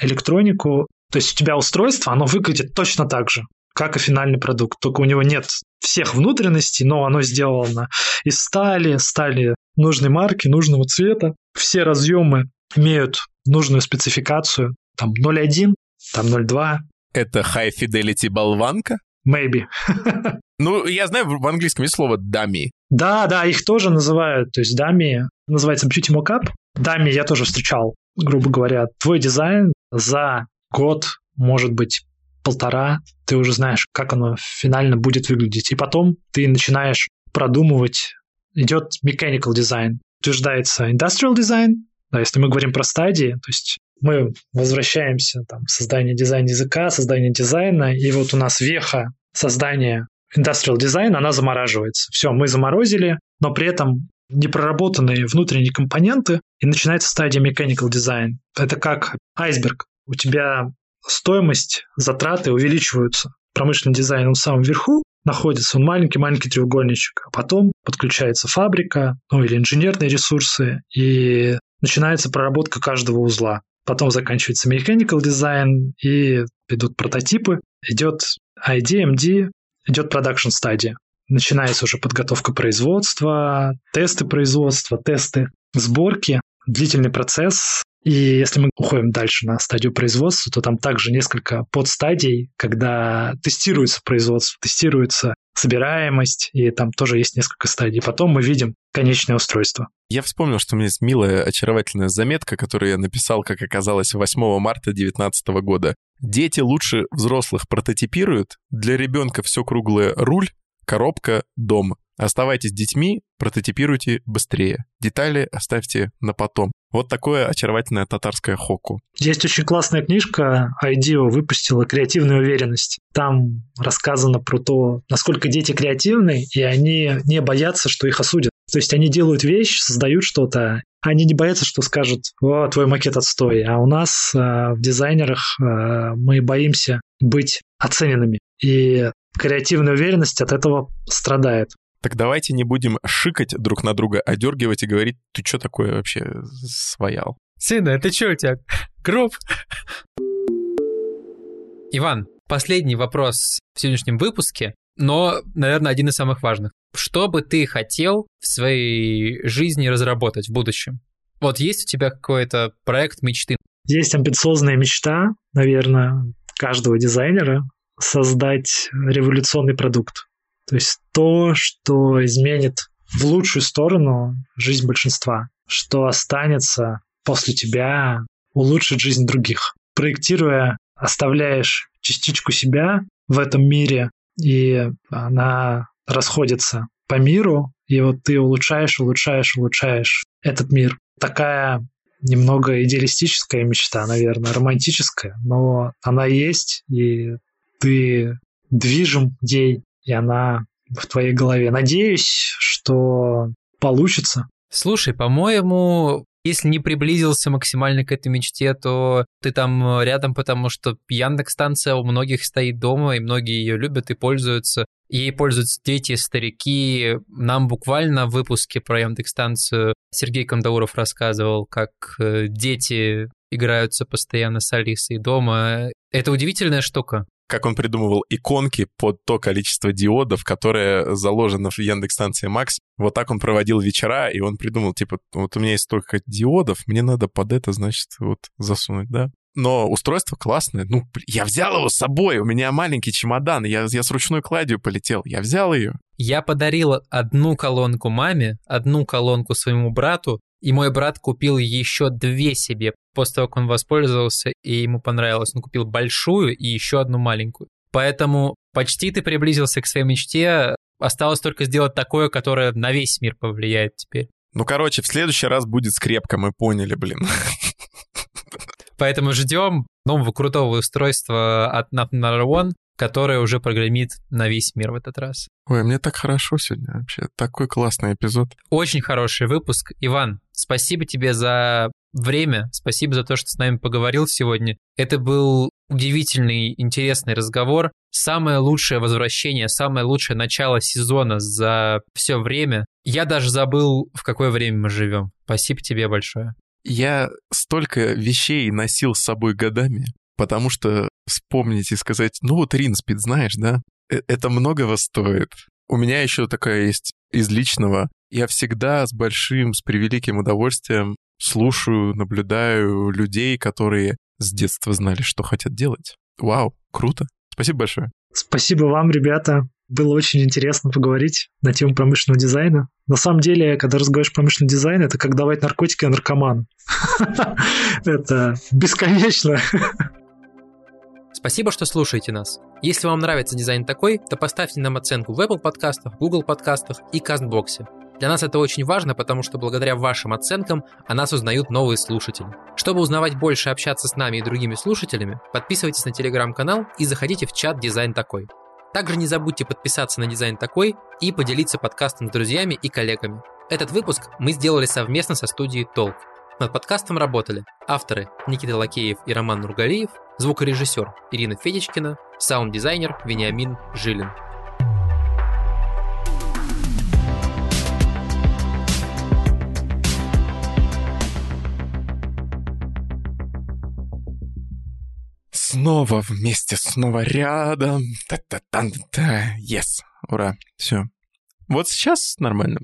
C: электронику. То есть у тебя устройство, оно выглядит точно так же, как и финальный продукт. Только у него нет всех внутренностей, но оно сделано из стали, стали нужной марки, нужного цвета. Все разъемы имеют нужную спецификацию. Там 0.1, там 0.2.
B: Это High Fidelity болванка?
C: Maybe. (laughs)
B: Ну, я знаю, в английском есть слово dummy.
C: Да, да, их тоже называют. То есть dummy называется beauty mockup. Dummy я тоже встречал, грубо говоря. Твой дизайн за год, может быть, полтора, ты уже знаешь, как оно финально будет выглядеть. И потом ты начинаешь продумывать. Идет mechanical design. Утверждается industrial design. Да, если мы говорим про стадии, то есть мы возвращаемся там, создание дизайн языка, создание дизайна, и вот у нас веха создания industrial design, она замораживается. Все, мы заморозили, но при этом непроработанные внутренние компоненты, и начинается стадия mechanical design. Это как айсберг. У тебя стоимость, затраты увеличиваются. Промышленный дизайн он в самом верху находится, он маленький-маленький треугольничек, а потом подключается фабрика, ну или инженерные ресурсы, и начинается проработка каждого узла. Потом заканчивается mechanical design, и идут прототипы, идет ID, MD, идет продакшн стадия. Начинается уже подготовка производства, тесты производства, тесты сборки, длительный процесс. И если мы уходим дальше на стадию производства, то там также несколько подстадий, когда тестируется производство, тестируется собираемость, и там тоже есть несколько стадий. Потом мы видим конечное устройство.
B: Я вспомнил, что у меня есть милая, очаровательная заметка, которую я написал, как оказалось, 8 марта 2019 года. Дети лучше взрослых прототипируют. Для ребенка все круглое руль, коробка, дом. Оставайтесь детьми, прототипируйте быстрее. Детали оставьте на потом. Вот такое очаровательное татарское хоку.
C: Есть очень классная книжка, IDEO выпустила «Креативная уверенность». Там рассказано про то, насколько дети креативны, и они не боятся, что их осудят. То есть они делают вещь, создают что-то, они не боятся, что скажут, о, твой макет отстой. А у нас э, в дизайнерах э, мы боимся быть оцененными. И креативная уверенность от этого страдает.
B: Так давайте не будем шикать друг на друга, одергивать и говорить, ты что такое вообще своял?
A: Сына, это что у тебя? Гроб? Иван, последний вопрос в сегодняшнем выпуске, но, наверное, один из самых важных. Что бы ты хотел в своей жизни разработать в будущем? Вот есть у тебя какой-то проект мечты?
C: Есть амбициозная мечта, наверное, каждого дизайнера создать революционный продукт. То есть то, что изменит в лучшую сторону жизнь большинства, что останется после тебя, улучшит жизнь других. Проектируя, оставляешь частичку себя в этом мире, и она расходится по миру, и вот ты улучшаешь, улучшаешь, улучшаешь этот мир. Такая немного идеалистическая мечта, наверное, романтическая, но она есть, и ты движим ей и она в твоей голове. Надеюсь, что получится.
A: Слушай, по-моему, если не приблизился максимально к этой мечте, то ты там рядом, потому что Яндекс-станция у многих стоит дома, и многие ее любят и пользуются. Ей пользуются дети, старики. Нам буквально в выпуске про Яндекс-станцию Сергей Кандауров рассказывал, как э, дети играются постоянно с Алисой дома. Это удивительная штука
B: как он придумывал иконки под то количество диодов, которое заложено в Яндекс-станции Макс. Вот так он проводил вечера, и он придумал, типа, вот у меня есть столько диодов, мне надо под это, значит, вот засунуть, да? Но устройство классное. Ну, я взял его с собой, у меня маленький чемодан, я, я с ручной кладью полетел, я взял ее.
A: Я подарил одну колонку маме, одну колонку своему брату, И мой брат купил еще две себе после того, как он воспользовался, и ему понравилось. Он купил большую и еще одну маленькую. Поэтому почти ты приблизился к своей мечте. Осталось только сделать такое, которое на весь мир повлияет теперь.
B: Ну, короче, в следующий раз будет скрепка, мы поняли, блин.
A: Поэтому ждем нового крутого устройства от Number One, которое уже программит на весь мир в этот раз.
B: Ой, мне так хорошо сегодня вообще. Такой классный эпизод.
A: Очень хороший выпуск. Иван, спасибо тебе за время, спасибо за то, что с нами поговорил сегодня. Это был удивительный, интересный разговор. Самое лучшее возвращение, самое лучшее начало сезона за все время. Я даже забыл, в какое время мы живем. Спасибо тебе большое.
B: Я столько вещей носил с собой годами, потому что вспомнить и сказать, ну вот Ринспид, знаешь, да? Э, это многого стоит. У меня еще такая есть из личного. Я всегда с большим, с превеликим удовольствием слушаю, наблюдаю людей, которые с детства знали, что хотят делать. Вау, круто. Спасибо большое.
C: Спасибо вам, ребята. Было очень интересно поговорить на тему промышленного дизайна. На самом деле, когда разговариваешь про промышленный дизайн, это как давать наркотики наркоману. (laughs) Это бесконечно.
A: Спасибо, что слушаете нас. Если вам нравится дизайн такой, то поставьте нам оценку в Apple подкастах, Google подкастах и Кастбоксе. Для нас это очень важно, потому что благодаря вашим оценкам о нас узнают новые слушатели. Чтобы узнавать больше и общаться с нами и другими слушателями, подписывайтесь на телеграм-канал и заходите в чат «Дизайн такой». Также не забудьте подписаться на «Дизайн такой» и поделиться подкастом с друзьями и коллегами. Этот выпуск мы сделали совместно со студией «Толк». Над подкастом работали авторы Никита Лакеев и Роман Нургалиев, звукорежиссер Ирина Федичкина, саунд-дизайнер Вениамин Жилин.
B: Снова вместе, снова рядом. Та-та-та-та. Yes. Ура. Все. Вот сейчас нормально.